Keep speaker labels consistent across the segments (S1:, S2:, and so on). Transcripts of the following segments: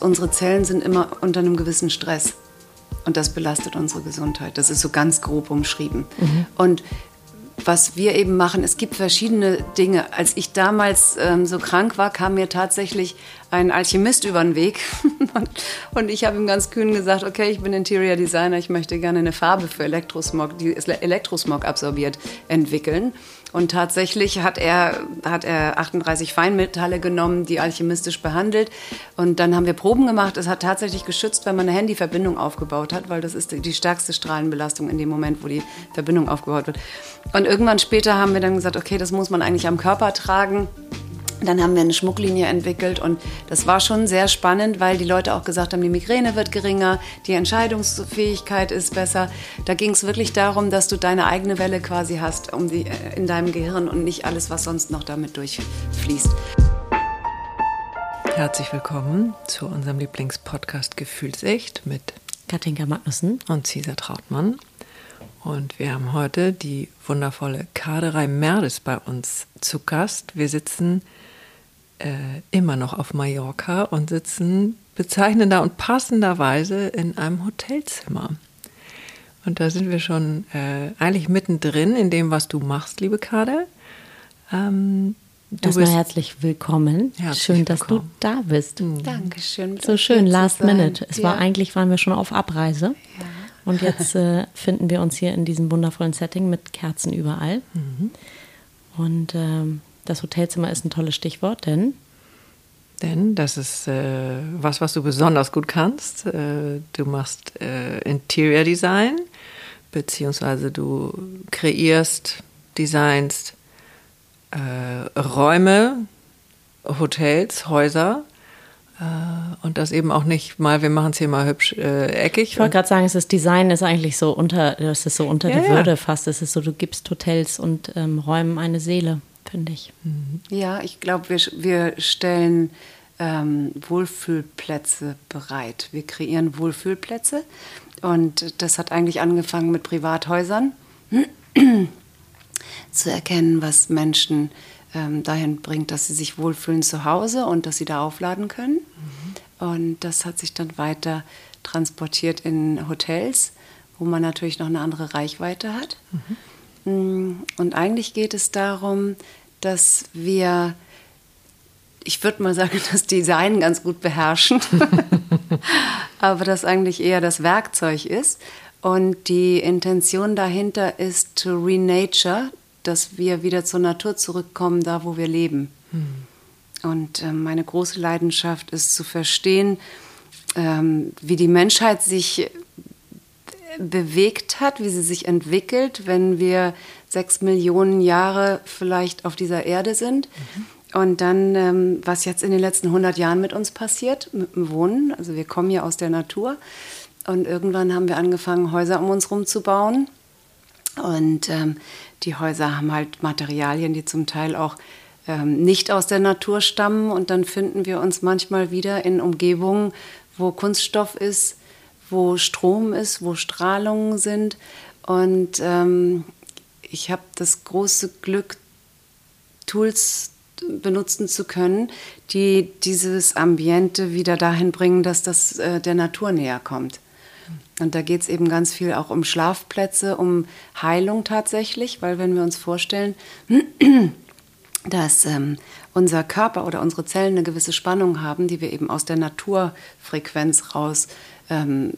S1: Unsere Zellen sind immer unter einem gewissen Stress. Und das belastet unsere Gesundheit. Das ist so ganz grob umschrieben. Mhm. Und was wir eben machen, es gibt verschiedene Dinge. Als ich damals ähm, so krank war, kam mir tatsächlich ein Alchemist über den Weg. und ich habe ihm ganz kühn gesagt, okay, ich bin Interior Designer, ich möchte gerne eine Farbe für Elektrosmog, die Elektrosmog absorbiert, entwickeln. Und tatsächlich hat er, hat er 38 Feinmetalle genommen, die alchemistisch behandelt. Und dann haben wir Proben gemacht. Es hat tatsächlich geschützt, wenn man eine Handyverbindung aufgebaut hat, weil das ist die stärkste Strahlenbelastung in dem Moment, wo die Verbindung aufgebaut wird. Und irgendwann später haben wir dann gesagt, okay, das muss man eigentlich am Körper tragen. Dann haben wir eine Schmucklinie entwickelt und das war schon sehr spannend, weil die Leute auch gesagt haben, die Migräne wird geringer, die Entscheidungsfähigkeit ist besser. Da ging es wirklich darum, dass du deine eigene Welle quasi hast um die, äh, in deinem Gehirn und nicht alles, was sonst noch damit durchfließt.
S2: Herzlich willkommen zu unserem Lieblingspodcast Gefühlsecht mit
S3: Katinka Magnussen
S2: und Cesar Trautmann. Und wir haben heute die wundervolle Kaderei Merdes bei uns zu Gast. Wir sitzen äh, immer noch auf Mallorca und sitzen bezeichnender und passenderweise in einem Hotelzimmer. Und da sind wir schon äh, eigentlich mittendrin in dem, was du machst, liebe Kader.
S3: Ähm, du Erstmal herzlich willkommen. Herzlich schön, dass du da bist.
S1: Mhm. Dankeschön.
S3: So schön, last minute. Es ja. war eigentlich, waren wir schon auf Abreise. Ja. Und jetzt äh, finden wir uns hier in diesem wundervollen Setting mit Kerzen überall. Mhm. Und ähm, das Hotelzimmer ist ein tolles Stichwort, denn
S2: denn das ist äh, was, was du besonders gut kannst. Äh, du machst äh, Interior Design, beziehungsweise du kreierst, designst äh, Räume, Hotels, Häuser. Äh, und das eben auch nicht mal, wir machen es hier mal hübsch äh, eckig.
S3: Ich wollte gerade sagen, es ist Design ist eigentlich so unter, das ist so unter ja, der ja. Würde fast. Es ist so, du gibst Hotels und ähm, Räumen eine Seele finde ich.
S1: Mhm. Ja, ich glaube, wir, wir stellen ähm, Wohlfühlplätze bereit. Wir kreieren Wohlfühlplätze und das hat eigentlich angefangen mit Privathäusern. zu erkennen, was Menschen ähm, dahin bringt, dass sie sich wohlfühlen zu Hause und dass sie da aufladen können. Mhm. Und das hat sich dann weiter transportiert in Hotels, wo man natürlich noch eine andere Reichweite hat. Mhm. Mm, und eigentlich geht es darum, dass wir, ich würde mal sagen, das Design ganz gut beherrschen, aber das eigentlich eher das Werkzeug ist. Und die Intention dahinter ist to renature, dass wir wieder zur Natur zurückkommen, da wo wir leben. Hm. Und äh, meine große Leidenschaft ist zu verstehen, ähm, wie die Menschheit sich bewegt hat, wie sie sich entwickelt, wenn wir sechs Millionen Jahre vielleicht auf dieser Erde sind. Mhm. Und dann, ähm, was jetzt in den letzten 100 Jahren mit uns passiert, mit dem Wohnen. Also wir kommen ja aus der Natur. Und irgendwann haben wir angefangen, Häuser um uns herum zu bauen. Und ähm, die Häuser haben halt Materialien, die zum Teil auch ähm, nicht aus der Natur stammen. Und dann finden wir uns manchmal wieder in Umgebungen, wo Kunststoff ist, wo Strom ist, wo Strahlungen sind. Und ähm, ich habe das große Glück, Tools benutzen zu können, die dieses Ambiente wieder dahin bringen, dass das äh, der Natur näher kommt. Und da geht es eben ganz viel auch um Schlafplätze, um Heilung tatsächlich, weil wenn wir uns vorstellen, dass ähm, unser Körper oder unsere Zellen eine gewisse Spannung haben, die wir eben aus der Naturfrequenz raus ähm,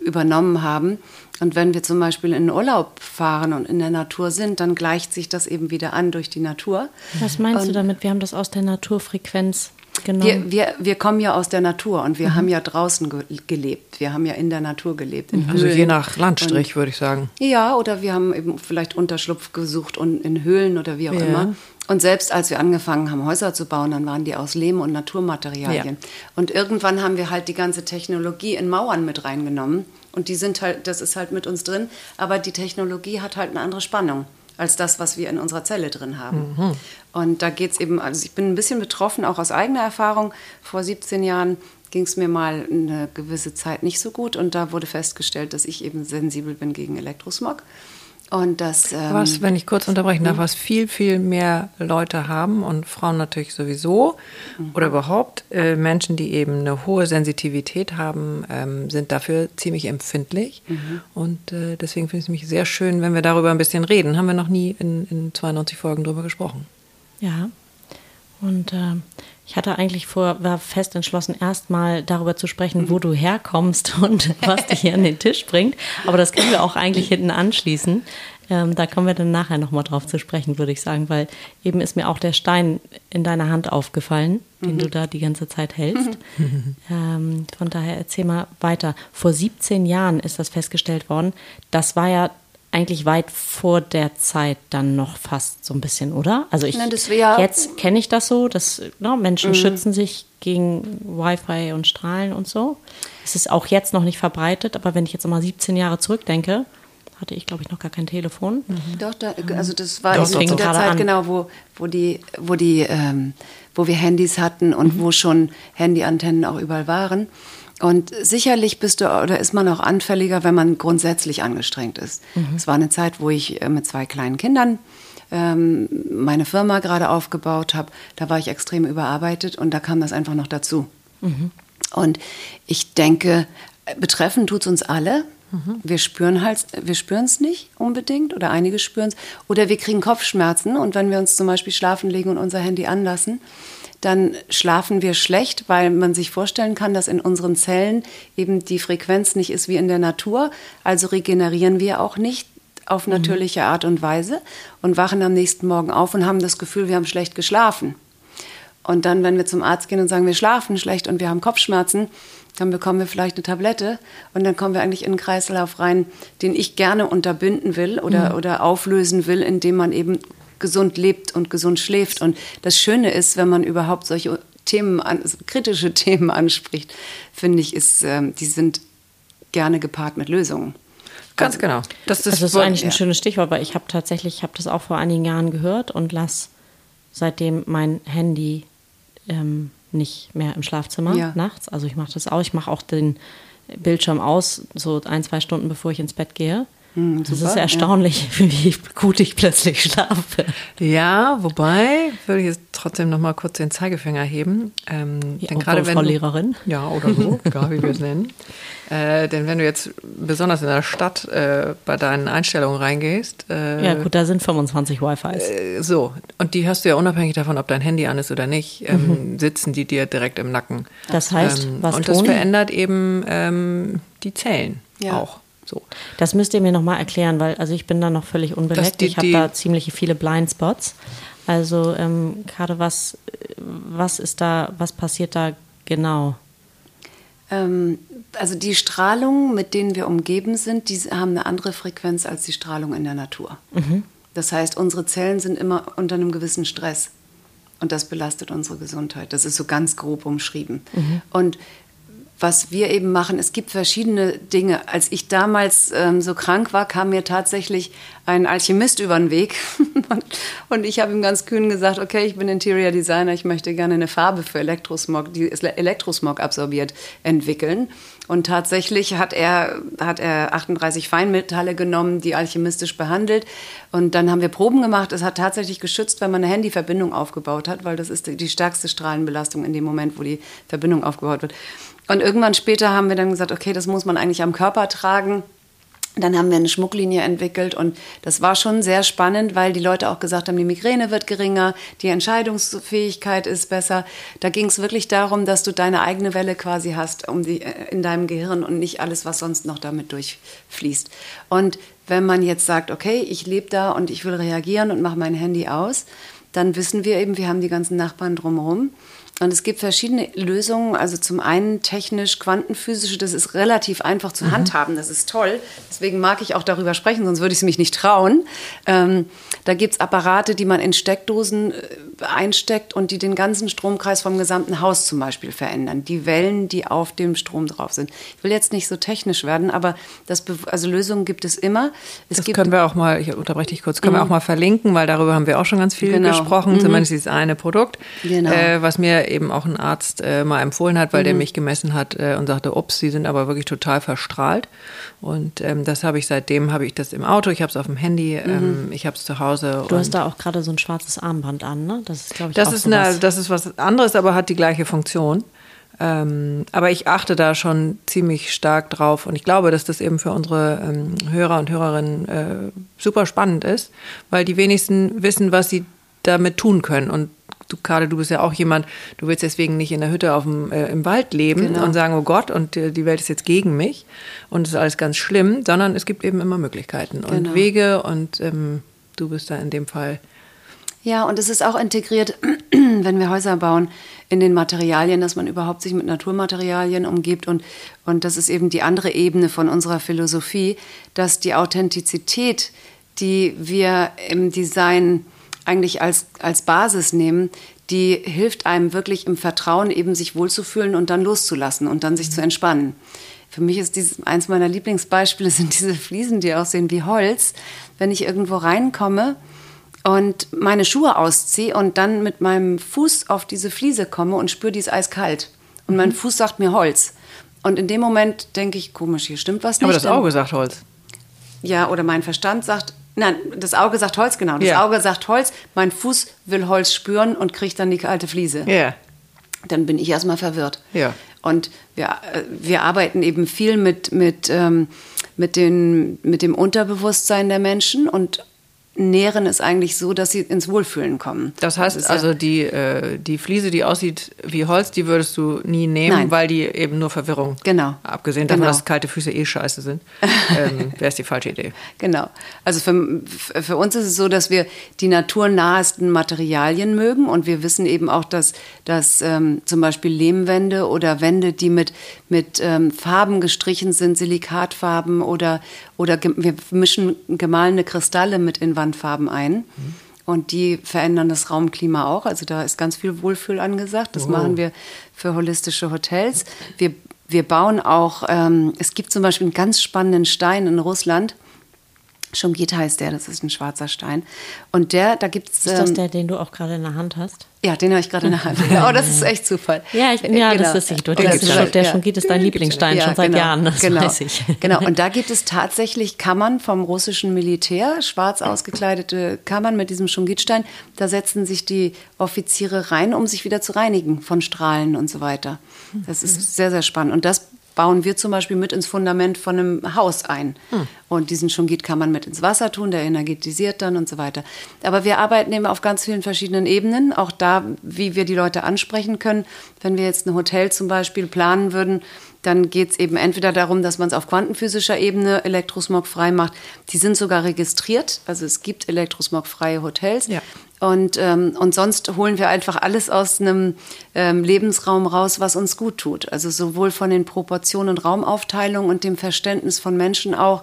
S1: übernommen haben. Und wenn wir zum Beispiel in Urlaub fahren und in der Natur sind, dann gleicht sich das eben wieder an durch die Natur.
S3: Was meinst und du damit? Wir haben das aus der Naturfrequenz
S1: genommen. Wir, wir, wir kommen ja aus der Natur und wir mhm. haben ja draußen ge gelebt. Wir haben ja in der Natur gelebt.
S2: also Höhlen. je nach Landstrich, würde ich sagen.
S1: Ja, oder wir haben eben vielleicht Unterschlupf gesucht und in Höhlen oder wie auch ja. immer. Und selbst als wir angefangen haben, Häuser zu bauen, dann waren die aus Lehm und Naturmaterialien. Ja. Und irgendwann haben wir halt die ganze Technologie in Mauern mit reingenommen. Und die sind halt, das ist halt mit uns drin. Aber die Technologie hat halt eine andere Spannung als das, was wir in unserer Zelle drin haben. Mhm. Und da geht es eben, also ich bin ein bisschen betroffen, auch aus eigener Erfahrung. Vor 17 Jahren ging es mir mal eine gewisse Zeit nicht so gut und da wurde festgestellt, dass ich eben sensibel bin gegen Elektrosmog. Und das, ähm,
S2: was, wenn ich kurz unterbrechen darf, was viel, viel mehr Leute haben und Frauen natürlich sowieso mhm. oder überhaupt äh, Menschen, die eben eine hohe Sensitivität haben, ähm, sind dafür ziemlich empfindlich. Mhm. Und äh, deswegen finde ich es mich sehr schön, wenn wir darüber ein bisschen reden. Haben wir noch nie in, in 92 Folgen drüber gesprochen.
S3: Ja. Und äh, ich hatte eigentlich vor, war fest entschlossen, erstmal darüber zu sprechen, wo du herkommst und was dich hier an den Tisch bringt. Aber das können wir auch eigentlich hinten anschließen. Ähm, da kommen wir dann nachher nochmal drauf zu sprechen, würde ich sagen, weil eben ist mir auch der Stein in deiner Hand aufgefallen, den mhm. du da die ganze Zeit hältst. Mhm. Ähm, von daher erzähl mal weiter. Vor 17 Jahren ist das festgestellt worden. Das war ja eigentlich weit vor der Zeit dann noch fast so ein bisschen, oder? Also ich Nein, ja jetzt kenne ich das so, dass ne, Menschen mhm. schützen sich gegen Wi-Fi und Strahlen und so. Es ist auch jetzt noch nicht verbreitet, aber wenn ich jetzt mal 17 Jahre zurückdenke, hatte ich glaube ich noch gar kein Telefon.
S1: Mhm. Doch, da, also das war doch, zu der Zeit an. genau, wo, wo die, wo die, ähm, wo wir Handys hatten und mhm. wo schon Handyantennen auch überall waren. Und sicherlich bist du oder ist man auch anfälliger, wenn man grundsätzlich angestrengt ist. Mhm. Es war eine Zeit, wo ich äh, mit zwei kleinen Kindern ähm, meine Firma gerade aufgebaut habe. Da war ich extrem überarbeitet und da kam das einfach noch dazu. Mhm. Und ich denke, betreffen tut es uns alle. Mhm. Wir spüren halt, wir spüren es nicht unbedingt oder einige spüren es. Oder wir kriegen Kopfschmerzen und wenn wir uns zum Beispiel schlafen legen und unser Handy anlassen, dann schlafen wir schlecht, weil man sich vorstellen kann, dass in unseren Zellen eben die Frequenz nicht ist wie in der Natur. Also regenerieren wir auch nicht auf mhm. natürliche Art und Weise und wachen am nächsten Morgen auf und haben das Gefühl, wir haben schlecht geschlafen. Und dann, wenn wir zum Arzt gehen und sagen, wir schlafen schlecht und wir haben Kopfschmerzen, dann bekommen wir vielleicht eine Tablette und dann kommen wir eigentlich in einen Kreislauf rein, den ich gerne unterbinden will oder, mhm. oder auflösen will, indem man eben gesund lebt und gesund schläft. Und das Schöne ist, wenn man überhaupt solche Themen, kritische Themen anspricht, finde ich, ist, ähm, die sind gerne gepaart mit Lösungen.
S2: Ganz genau.
S3: Das, das, das ist eigentlich ein schönes Stichwort, weil ich habe tatsächlich, ich habe das auch vor einigen Jahren gehört und lasse seitdem mein Handy ähm, nicht mehr im Schlafzimmer ja. nachts. Also ich mache das auch. Ich mache auch den Bildschirm aus, so ein, zwei Stunden bevor ich ins Bett gehe. Hm, das ist erstaunlich, ja. wie gut ich plötzlich schlafe.
S2: Ja, wobei würde ich jetzt trotzdem noch mal kurz den Zeigefinger heben. Ähm,
S3: ja, denn gerade wenn Frau Lehrerin.
S2: Ja, oder so, egal wie wir es nennen. Äh, denn wenn du jetzt besonders in der Stadt äh, bei deinen Einstellungen reingehst.
S3: Äh, ja, gut, da sind 25 Wi-Fis.
S2: Äh, so, und die hast du ja unabhängig davon, ob dein Handy an ist oder nicht, ähm, mhm. sitzen die dir direkt im Nacken.
S3: Das heißt,
S2: ähm,
S3: was
S2: Und
S3: tun?
S2: das verändert eben ähm, die Zellen ja. auch. So.
S3: Das müsst ihr mir nochmal erklären, weil also ich bin da noch völlig unbeleckt. Ich habe da ziemlich viele Blindspots. Also ähm, gerade was, was ist da, was passiert da genau?
S1: Ähm, also die Strahlungen, mit denen wir umgeben sind, die haben eine andere Frequenz als die Strahlung in der Natur. Mhm. Das heißt, unsere Zellen sind immer unter einem gewissen Stress. Und das belastet unsere Gesundheit. Das ist so ganz grob umschrieben. Mhm. Und was wir eben machen, es gibt verschiedene Dinge. Als ich damals ähm, so krank war, kam mir tatsächlich ein Alchemist über den Weg. und ich habe ihm ganz kühn gesagt, okay, ich bin Interior Designer, ich möchte gerne eine Farbe für Elektrosmog, die Elektrosmog absorbiert, entwickeln. Und tatsächlich hat er, hat er 38 Feinmetalle genommen, die alchemistisch behandelt. Und dann haben wir Proben gemacht. Es hat tatsächlich geschützt, wenn man eine Handyverbindung aufgebaut hat, weil das ist die stärkste Strahlenbelastung in dem Moment, wo die Verbindung aufgebaut wird. Und irgendwann später haben wir dann gesagt, okay, das muss man eigentlich am Körper tragen. Dann haben wir eine Schmucklinie entwickelt und das war schon sehr spannend, weil die Leute auch gesagt haben, die Migräne wird geringer, die Entscheidungsfähigkeit ist besser. Da ging es wirklich darum, dass du deine eigene Welle quasi hast um die, äh, in deinem Gehirn und nicht alles, was sonst noch damit durchfließt. Und wenn man jetzt sagt, okay, ich lebe da und ich will reagieren und mache mein Handy aus, dann wissen wir eben, wir haben die ganzen Nachbarn drumherum. Und es gibt verschiedene Lösungen. Also zum einen technisch, quantenphysische, das ist relativ einfach zu mhm. handhaben, das ist toll. Deswegen mag ich auch darüber sprechen, sonst würde ich es mich nicht trauen. Ähm, da gibt es Apparate, die man in Steckdosen äh, einsteckt und die den ganzen Stromkreis vom gesamten Haus zum Beispiel verändern. Die Wellen, die auf dem Strom drauf sind. Ich will jetzt nicht so technisch werden, aber das, also Lösungen gibt es immer. Es
S2: das können wir auch mal, ich unterbreche dich kurz, können mhm. wir auch mal verlinken, weil darüber haben wir auch schon ganz viel genau. gesprochen, mhm. zumindest dieses eine Produkt, genau. äh, was mir eben auch ein Arzt äh, mal empfohlen hat, weil
S1: Mhm.
S2: der mich gemessen hat äh, und sagte, ups, sie sind aber wirklich total verstrahlt. Und ähm, das habe ich seitdem, habe ich das im Auto, ich habe es auf dem Handy, ähm, ich habe es zu Hause.
S3: Mhm. Du hast da auch gerade so ein schwarzes Armband an, ne? Das ist, glaube ich,
S2: das
S3: auch
S2: ist,
S3: sowas.
S2: eine, das ist was anderes, aber hat die gleiche Funktion. Ähm, aber ich achte da schon ziemlich stark drauf und ich glaube, dass das eben für unsere ähm, Hörer und Hörerinnen äh, super spannend ist, weil die wenigsten wissen, was sie damit tun können. Und du, Kade, du bist ja auch jemand, du willst deswegen nicht in der Hütte auf dem, äh, im Wald leben
S1: Genau.
S2: und sagen, oh Gott, und äh, die Welt ist jetzt gegen mich und es ist alles ganz schlimm, sondern es gibt eben immer Möglichkeiten und
S1: Genau.
S2: Wege und ähm, du bist da in dem Fall
S1: Ja, und es ist auch integriert, wenn wir Häuser bauen, in den Materialien, dass man überhaupt sich mit Naturmaterialien umgibt. Und, und das ist eben die andere Ebene von unserer Philosophie, dass die Authentizität, die wir im Design eigentlich als, als Basis nehmen, die hilft einem wirklich im Vertrauen eben sich wohlzufühlen und dann loszulassen und dann sich zu entspannen. Für mich ist dieses, eins meiner Lieblingsbeispiele sind diese Fliesen, die aussehen wie Holz. Wenn ich irgendwo reinkomme, und meine Schuhe ausziehe und dann mit meinem Fuß auf diese Fliese komme und spüre, die ist eiskalt. Und
S2: Mhm.
S1: mein Fuß sagt mir Holz. Und in dem Moment denke ich, komisch, hier stimmt was nicht.
S2: Aber das Auge sagt Holz.
S1: Ja, oder mein Verstand sagt, nein, das Auge sagt Holz, genau. Das
S2: Ja.
S1: Auge sagt Holz, mein Fuß will Holz spüren und kriegt dann die kalte Fliese
S2: Ja.
S1: dann bin ich erstmal verwirrt.
S2: Ja.
S1: Und wir, äh, wir arbeiten eben viel mit, mit, ähm, mit, den, mit dem Unterbewusstsein der Menschen und nähren es eigentlich so, dass sie ins Wohlfühlen kommen.
S2: Das heißt
S1: ist ja-
S2: also, die, äh, die Fliese, die aussieht wie Holz, die würdest du nie nehmen,
S1: Nein.
S2: weil die eben nur Verwirrung.
S1: Genau.
S2: Abgesehen davon,
S1: Genau.
S2: dass kalte Füße eh scheiße sind, ähm, wäre es die falsche Idee.
S1: Genau. Also für, für uns ist es so, dass wir die naturnahesten Materialien mögen und wir wissen eben auch, dass, dass ähm, zum Beispiel Lehmwände oder Wände, die mit, mit ähm, Farben gestrichen sind, Silikatfarben oder, oder wir mischen gemahlene Kristalle mit in Wandfarben ein. Und die verändern das Raumklima auch. Also da ist ganz viel Wohlfühl angesagt. Das machen wir für holistische Hotels. Wir, wir bauen auch, ähm, es gibt zum Beispiel einen ganz spannenden Stein in Russland. Shungit heißt der, das ist ein schwarzer Stein. Und der, da gibt es.
S3: Ist das der, den du auch gerade in der Hand hast?
S1: Ja, den habe ich gerade in der Hand. Oh, das ist echt Zufall.
S3: Ja, ich, ja
S1: genau.
S3: das ist ich. Du, der,
S1: das
S3: ist schon, der
S1: ja.
S3: Schungit ist dein Lieblingsstein
S1: Ja,
S3: schon seit
S1: genau,
S3: Jahren, das
S1: genau.
S3: weiß ich.
S1: Genau, und da gibt es tatsächlich Kammern vom russischen Militär, schwarz ausgekleidete Kammern mit diesem Shungitstein. Da setzen sich die Offiziere rein, um sich wieder zu reinigen von Strahlen und so weiter. Das ist sehr, sehr spannend. Und das bauen wir zum Beispiel mit ins Fundament von einem Haus ein. Und diesen Shungit kann man mit ins Wasser tun, der energetisiert dann und so weiter. Aber wir arbeiten eben auf ganz vielen verschiedenen Ebenen. Auch da, wie wir die Leute ansprechen können. Wenn wir jetzt ein Hotel zum Beispiel planen würden, dann geht es eben entweder darum, dass man es auf quantenphysischer Ebene elektrosmogfrei macht. Die sind sogar registriert. Also es gibt elektrosmogfreie Hotels.
S2: Ja.
S1: Und, ähm, und sonst holen wir einfach alles aus einem ähm, Lebensraum raus, was uns gut tut. Also sowohl von den Proportionen und Raumaufteilung und dem Verständnis von Menschen auch,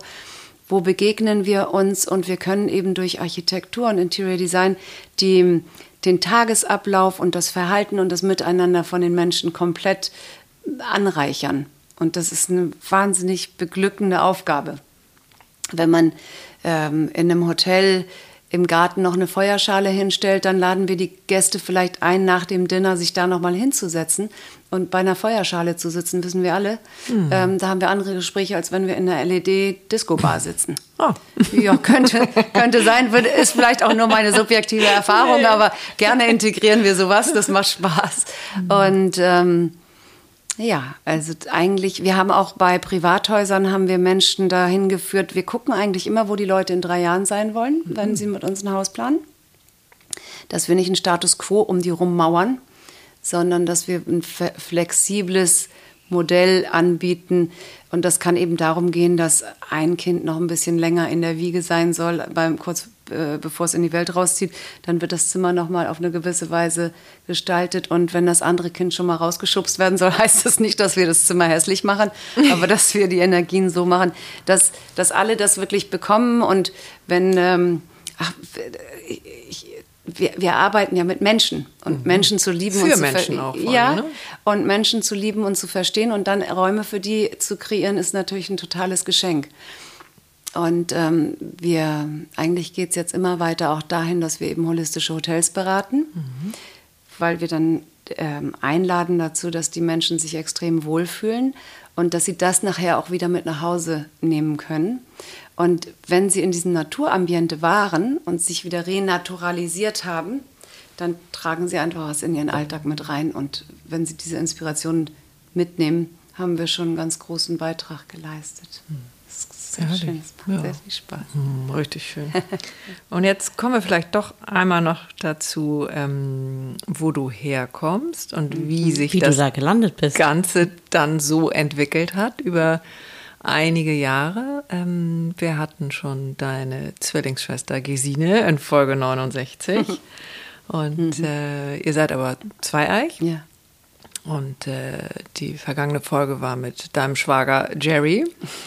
S1: wo begegnen wir uns und wir können eben durch Architektur und Interior Design die, den Tagesablauf und das Verhalten und das Miteinander von den Menschen komplett anreichern. Und das ist eine wahnsinnig beglückende Aufgabe. Wenn man ähm, in einem Hotel im Garten noch eine Feuerschale hinstellt, dann laden wir die Gäste vielleicht ein, nach dem Dinner sich da nochmal hinzusetzen und bei einer Feuerschale zu sitzen, wissen wir alle. Ähm, da haben wir andere Gespräche, als wenn wir in einer LED-Disco-Bar sitzen.
S2: Oh.
S1: Ja, könnte, könnte sein, würde, ist vielleicht auch nur meine subjektive Erfahrung, aber gerne integrieren wir sowas, das macht Spaß. Und ähm, ja, also eigentlich, wir haben auch bei Privathäusern haben wir Menschen dahin geführt. Wir gucken eigentlich immer, wo die Leute in drei Jahren sein wollen, wenn sie mit uns ein Haus planen. Dass wir nicht einen Status quo um die rum mauern, sondern dass wir ein flexibles Modell anbieten. Und das kann eben darum gehen, dass ein Kind noch ein bisschen länger in der Wiege sein soll, beim, kurz äh, bevor es in die Welt rauszieht. Dann wird das Zimmer nochmal auf eine gewisse Weise gestaltet. Und wenn das andere Kind schon mal rausgeschubst werden soll, heißt das nicht, dass wir das Zimmer hässlich machen, aber dass wir die Energien so machen, dass, dass alle das wirklich bekommen. Und wenn, ähm, ach, ich, wir, wir arbeiten ja mit Menschen und Menschen zu lieben
S2: Für
S1: und zu
S2: Menschen auch allem,
S1: ja
S2: ne?
S1: und Menschen zu lieben und zu verstehen und dann Räume für die zu kreieren ist natürlich ein totales Geschenk. Und ähm, wir eigentlich geht es jetzt immer weiter auch dahin, dass wir eben holistische Hotels beraten, weil wir dann ähm, einladen dazu, dass die Menschen sich extrem wohlfühlen und dass sie das nachher auch wieder mit nach Hause nehmen können. Und wenn sie in diesem Naturambiente waren und sich wieder renaturalisiert haben, dann tragen sie einfach was in ihren Alltag mit rein. Und wenn sie diese Inspiration mitnehmen, haben wir schon einen ganz großen Beitrag geleistet. Ist sehr
S2: Herrlich.
S1: schön, es macht
S2: Ja.
S1: sehr viel Spaß.
S2: Hm, Richtig schön. Und jetzt kommen wir vielleicht doch einmal noch dazu, ähm, wo du herkommst und wie sich
S3: Wie
S2: das
S3: da gelandet bist.
S2: Ganze dann so entwickelt hat über einige Jahre. Ähm, wir hatten schon deine Zwillingsschwester Gesine in Folge 69. Und äh, ihr seid aber zweieich.
S1: Ja.
S2: Und äh, die vergangene Folge war mit deinem Schwager Jerry.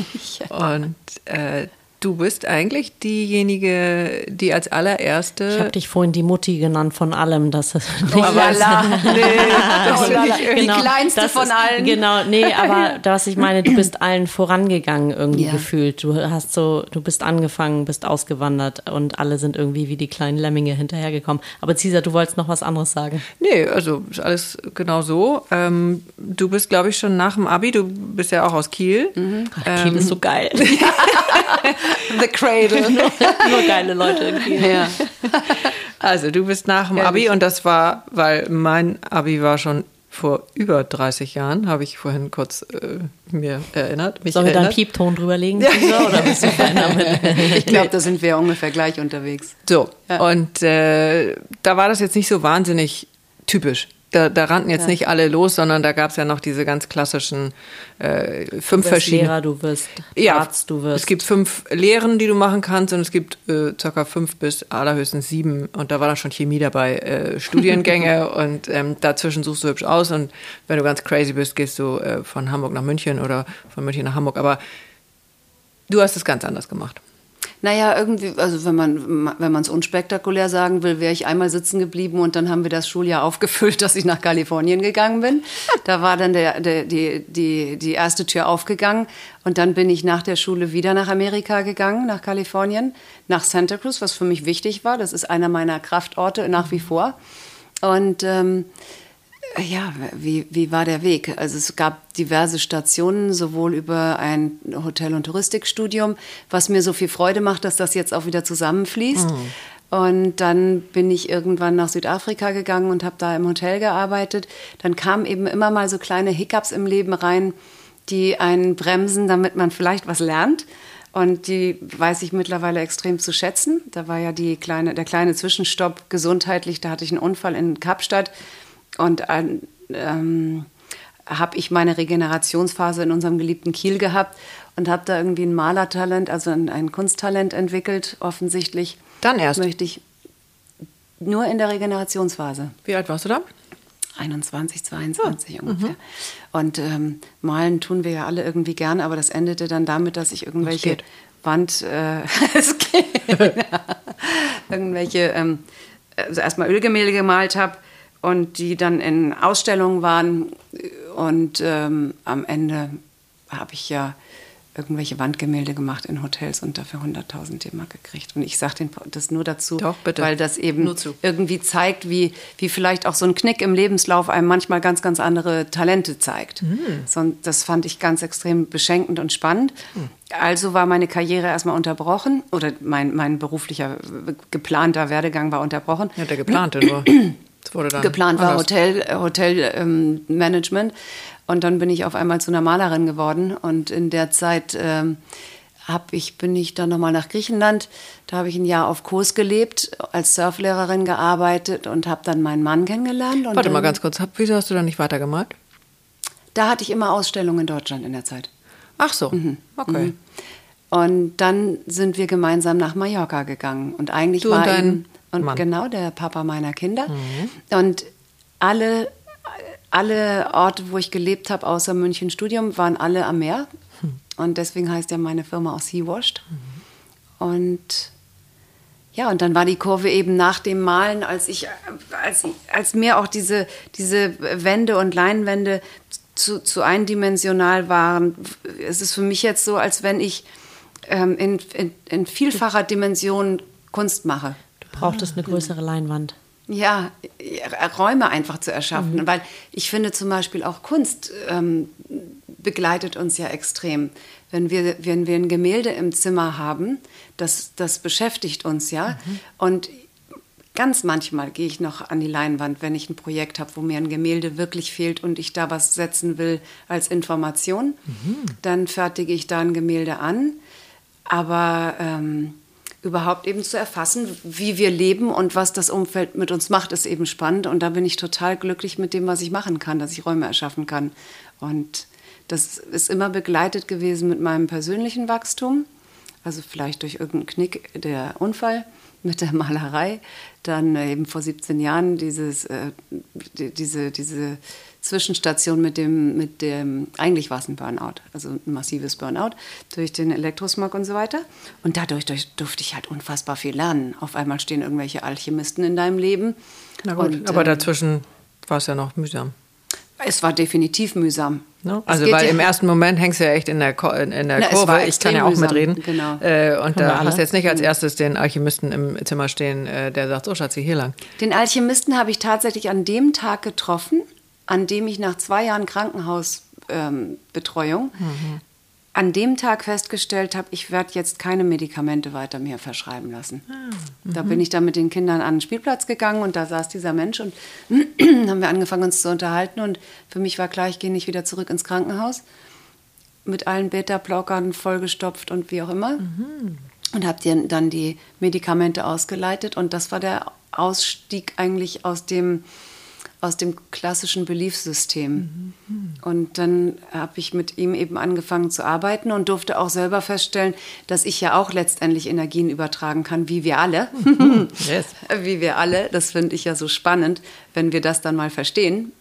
S2: Und äh, du bist eigentlich diejenige, die als allererste.
S3: Ich habe dich vorhin die Mutti genannt von allem. Das ist nicht
S1: Oh la la.
S2: nee, das
S1: Oh
S2: finde
S1: la
S2: ich
S1: la.
S2: irgendwie-
S1: Die kleinste
S3: das
S1: von
S3: ist,
S1: allen.
S3: Genau, nee, aber was ich meine, du bist allen vorangegangen irgendwie
S1: Ja.
S3: gefühlt. Du hast so, du bist angefangen, bist ausgewandert und alle sind irgendwie wie die kleinen Lemminge hinterhergekommen. Aber Cesar, du wolltest noch was anderes sagen.
S2: Nee, also ist alles genau so. Ähm, du bist, glaube ich, schon nach dem Abi, du bist ja auch aus Kiel.
S3: Ach, Kiel ist so geil.
S1: The Cradle.
S3: Nur geile Leute Kiel.
S1: ja.
S2: Also du bist nach dem
S1: Ja,
S2: Abi und das war, weil mein Abi war schon vor über 30 Jahren, habe ich vorhin kurz äh, mir erinnert. Mich
S3: Sollen wir da einen. Piepton drüberlegen, Cesar, oder bist du?
S1: Ich glaube, da sind wir ungefähr gleich unterwegs.
S2: So,
S1: Ja.
S2: und äh, da war das jetzt nicht so wahnsinnig typisch. Da, da rannten jetzt
S1: Ja.
S2: nicht alle los, sondern da gab es ja noch diese ganz klassischen äh, fünf verschiedene.
S3: Lehrer, du wirst
S2: Ja,
S3: Arzt, du wirst.
S2: es gibt fünf Lehren, die du machen kannst und es gibt äh, circa fünf bis allerhöchstens sieben und da war dann schon Chemie dabei, äh, Studiengänge und ähm, dazwischen suchst du hübsch aus und wenn du ganz crazy bist, gehst du äh, von Hamburg nach München oder von München nach Hamburg, aber du hast es ganz anders gemacht.
S1: Naja, irgendwie, also wenn man wenn es unspektakulär sagen will, wäre ich einmal sitzen geblieben und dann haben wir das Schuljahr aufgefüllt, dass ich nach Kalifornien gegangen bin. Da war dann der, der, die, die, die erste Tür aufgegangen und dann bin ich nach der Schule wieder nach Amerika gegangen, nach Kalifornien, nach Santa Cruz, was für mich wichtig war. Das ist einer meiner Kraftorte nach wie vor. Und ähm, ja, wie, wie war der Weg? Also es gab diverse Stationen, sowohl über ein Hotel- und Touristikstudium, was mir so viel Freude macht, dass das jetzt auch wieder zusammenfließt. Und dann bin ich irgendwann nach Südafrika gegangen und habe da im Hotel gearbeitet. Dann kamen eben immer mal so kleine Hiccups im Leben rein, die einen bremsen, damit man vielleicht was lernt. Und die weiß ich mittlerweile extrem zu schätzen. Da war ja die kleine, der kleine Zwischenstopp gesundheitlich. Da hatte ich einen Unfall in Kapstadt. Und ähm, ähm, habe ich meine Regenerationsphase in unserem geliebten Kiel gehabt und habe da irgendwie ein Malertalent, also ein, ein Kunsttalent entwickelt, offensichtlich.
S2: Dann erst.
S1: Möchte ich nur in der Regenerationsphase.
S2: Wie alt warst du da?
S1: 21, 22 ungefähr. Und ähm, malen tun wir ja alle irgendwie gern, aber das endete dann damit, dass ich irgendwelche. Wand, äh, es geht, irgendwelche, ähm, also erstmal Ölgemälde gemalt habe und die dann in Ausstellungen waren und ähm, am Ende habe ich ja irgendwelche Wandgemälde gemacht in Hotels und dafür 100.000 D-Mark gekriegt. Und ich sage das nur dazu,
S2: Doch,
S1: weil das eben irgendwie zeigt, wie, wie vielleicht auch so ein Knick im Lebenslauf einem manchmal ganz, ganz andere Talente zeigt.
S2: Hm.
S1: So, und das fand ich ganz extrem beschenkend und spannend.
S2: Hm.
S1: Also war meine Karriere erstmal unterbrochen oder mein, mein beruflicher, geplanter Werdegang war unterbrochen.
S2: Ja, der geplante nur.
S1: Geplant war
S2: anders.
S1: Hotel, äh, Hotel ähm, Management und dann bin ich auf einmal zu einer Malerin geworden und in der Zeit ähm, hab ich, bin ich dann nochmal nach Griechenland. Da habe ich ein Jahr auf Kurs gelebt, als Surflehrerin gearbeitet und habe dann meinen Mann kennengelernt. Und
S2: Warte mal
S1: dann,
S2: ganz kurz, wieso hast du dann nicht weitergemalt?
S1: Da hatte ich immer Ausstellungen in Deutschland in der Zeit.
S2: Ach so,
S1: Mhm.
S2: okay.
S1: Und dann sind wir gemeinsam nach Mallorca gegangen. Und eigentlich
S2: Du
S1: war
S2: und dein
S1: eben, und
S2: Mann. Mhm.
S1: genau der Papa meiner Kinder. Und alle, alle Orte, wo ich gelebt habe, außer München Studium, waren alle am Meer.
S2: Hm.
S1: Und deswegen heißt ja meine Firma auch Sea Washed. Und ja, und dann war die Kurve eben nach dem Malen, als ich, als, als mir auch diese, diese Wände und Leinwände zu, zu eindimensional waren. Es ist für mich jetzt so, als wenn ich ähm, in, in, in vielfacher Dimension Kunst mache.
S3: Du brauchtest eine größere Leinwand.
S1: ja, Räume einfach zu erschaffen. Mhm. Weil ich finde zum Beispiel auch Kunst ähm, begleitet uns ja extrem. Wenn wir, wenn wir ein Gemälde im Zimmer haben, das, das beschäftigt uns ja. Mhm. Und ganz manchmal gehe ich noch an die Leinwand, wenn ich ein Projekt habe, wo mir ein Gemälde wirklich fehlt und ich da was setzen will als Information. Mhm. Dann fertige ich da ein Gemälde an. Aber ähm, überhaupt eben zu erfassen, wie wir leben und was das Umfeld mit uns macht, ist eben spannend. Und da bin ich total glücklich mit dem, was ich machen kann, dass ich Räume erschaffen kann. Und das ist immer begleitet gewesen mit meinem persönlichen Wachstum. Also vielleicht durch irgendeinen Knick der Unfall mit der Malerei. Dann eben vor 17 Jahren dieses, äh, diese, diese Zwischenstation mit dem, mit dem, eigentlich war es ein Burnout, also ein massives Burnout durch den Elektrosmog und so weiter. Und dadurch durch, durfte ich halt unfassbar viel lernen. Auf einmal stehen irgendwelche Alchemisten in deinem Leben.
S2: Na gut, und, aber ähm, dazwischen war es ja noch mühsam.
S1: Es war definitiv mühsam.
S2: No? Also weil ja im ersten Moment hängst du ja echt in der, Ko in der Na, Kurve. Ich kann ja auch mühsam. mitreden. Genau. Äh, und da hast du jetzt nicht als erstes den Alchemisten im Zimmer stehen, äh, der sagt, so Schatzi, hier lang.
S1: Den Alchemisten habe ich tatsächlich an dem Tag getroffen, an dem ich nach zwei Jahren Krankenhausbetreuung ähm, mhm. an dem Tag festgestellt habe, ich werde jetzt keine Medikamente weiter mehr verschreiben lassen. Ah, da bin ich dann mit den Kindern an den Spielplatz gegangen und da saß dieser Mensch und haben wir angefangen uns zu unterhalten und für mich war klar, ich gehe nicht wieder zurück ins Krankenhaus mit allen Beta-Blockern vollgestopft und wie auch immer. Mhm. Und habe dann die Medikamente ausgeleitet und das war der Ausstieg eigentlich aus dem aus dem klassischen Beliefssystem. Mhm. Und dann habe ich mit ihm eben angefangen zu arbeiten und durfte auch selber feststellen, dass ich ja auch letztendlich Energien übertragen kann, wie wir alle. yes. Wie wir alle. Das finde ich ja so spannend, wenn wir das dann mal verstehen,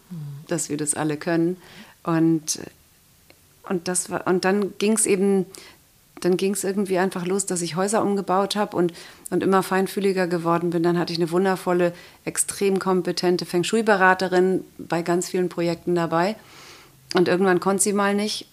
S1: dass wir das alle können. Und, und, das war, und dann ging es eben dann ging es irgendwie einfach los, dass ich Häuser umgebaut habe und, und immer feinfühliger geworden bin. Dann hatte ich eine wundervolle, extrem kompetente Feng Shui-Beraterin bei ganz vielen Projekten dabei. Und irgendwann konnte sie mal nicht.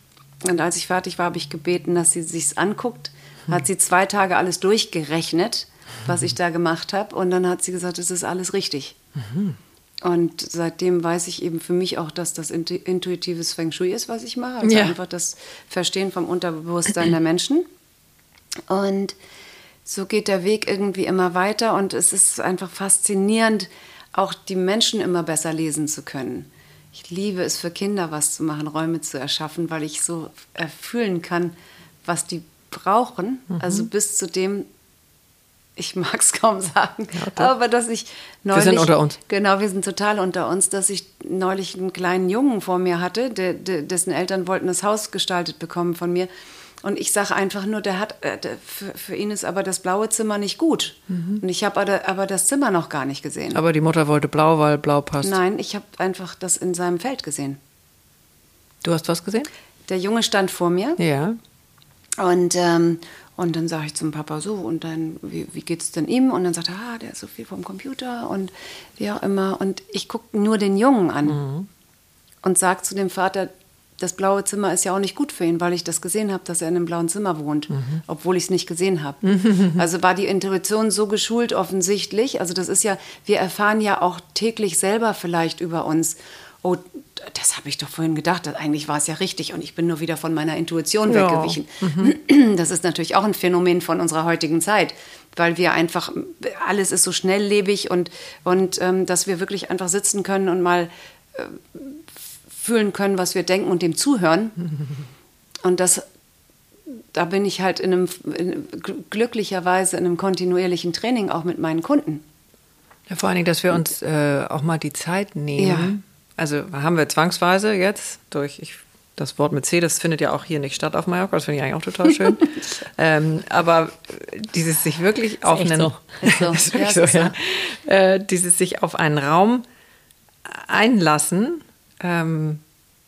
S1: Und als ich fertig war, habe ich gebeten, dass sie sich's anguckt. Hat sie zwei Tage alles durchgerechnet, was ich da gemacht habe. Und dann hat sie gesagt, es ist alles richtig. Mhm. Und seitdem weiß ich eben für mich auch, dass das intuitives Feng Shui ist, was ich mache. Also ja. einfach das Verstehen vom Unterbewusstsein der Menschen. Und so geht der Weg irgendwie immer weiter und es ist einfach faszinierend, auch die Menschen immer besser lesen zu können. Ich liebe es für Kinder, was zu machen, Räume zu erschaffen, weil ich so erfüllen kann, was die brauchen. Mhm. Also bis zu dem, ich mag es kaum sagen, ja, aber dass ich neulich.
S2: Wir sind unter uns.
S1: Genau, wir sind total unter uns, dass ich neulich einen kleinen Jungen vor mir hatte, der, der, dessen Eltern wollten das Haus gestaltet bekommen von mir. Und ich sage einfach nur, der hat, äh, der, für, für, ihn ist aber das blaue Zimmer nicht gut. Mhm. Und ich habe aber, aber das Zimmer noch gar nicht gesehen.
S2: Aber die Mutter wollte blau, weil blau passt.
S1: Nein, ich habe einfach das in seinem Feld gesehen.
S2: Du hast was gesehen?
S1: Der Junge stand vor mir.
S2: Ja.
S1: Und, ähm, und dann sage ich zum Papa so, und dann, wie, wie geht es denn ihm? Und dann sagt er, ah, der ist so viel vom Computer und wie auch immer. Und ich gucke nur den Jungen an mhm. und sage zu dem Vater, das blaue Zimmer ist ja auch nicht gut für ihn, weil ich das gesehen habe, dass er in einem blauen Zimmer wohnt, mhm. obwohl ich es nicht gesehen habe. Also war die Intuition so geschult offensichtlich. Also das ist ja, wir erfahren ja auch täglich selber vielleicht über uns oh, das habe ich doch vorhin gedacht, eigentlich war es ja richtig und ich bin nur wieder von meiner Intuition ja. weggewichen. Mhm. Das ist natürlich auch ein Phänomen von unserer heutigen Zeit, weil wir einfach, alles ist so schnelllebig und, und ähm, dass wir wirklich einfach sitzen können und mal äh, fühlen können, was wir denken und dem zuhören. Und das, da bin ich halt in einem, in, glücklicherweise in einem kontinuierlichen Training auch mit meinen Kunden.
S2: Ja, vor allen Dingen, dass wir uns äh, auch mal die Zeit nehmen. Ja also haben wir zwangsweise jetzt durch, ich, das Wort mit C, das findet ja auch hier nicht statt auf Mallorca, das finde ich eigentlich auch total schön. ähm, aber dieses sich wirklich auf einen, so. Ist so. ja, so, ja. Äh, dieses sich auf einen Raum einlassen, ähm,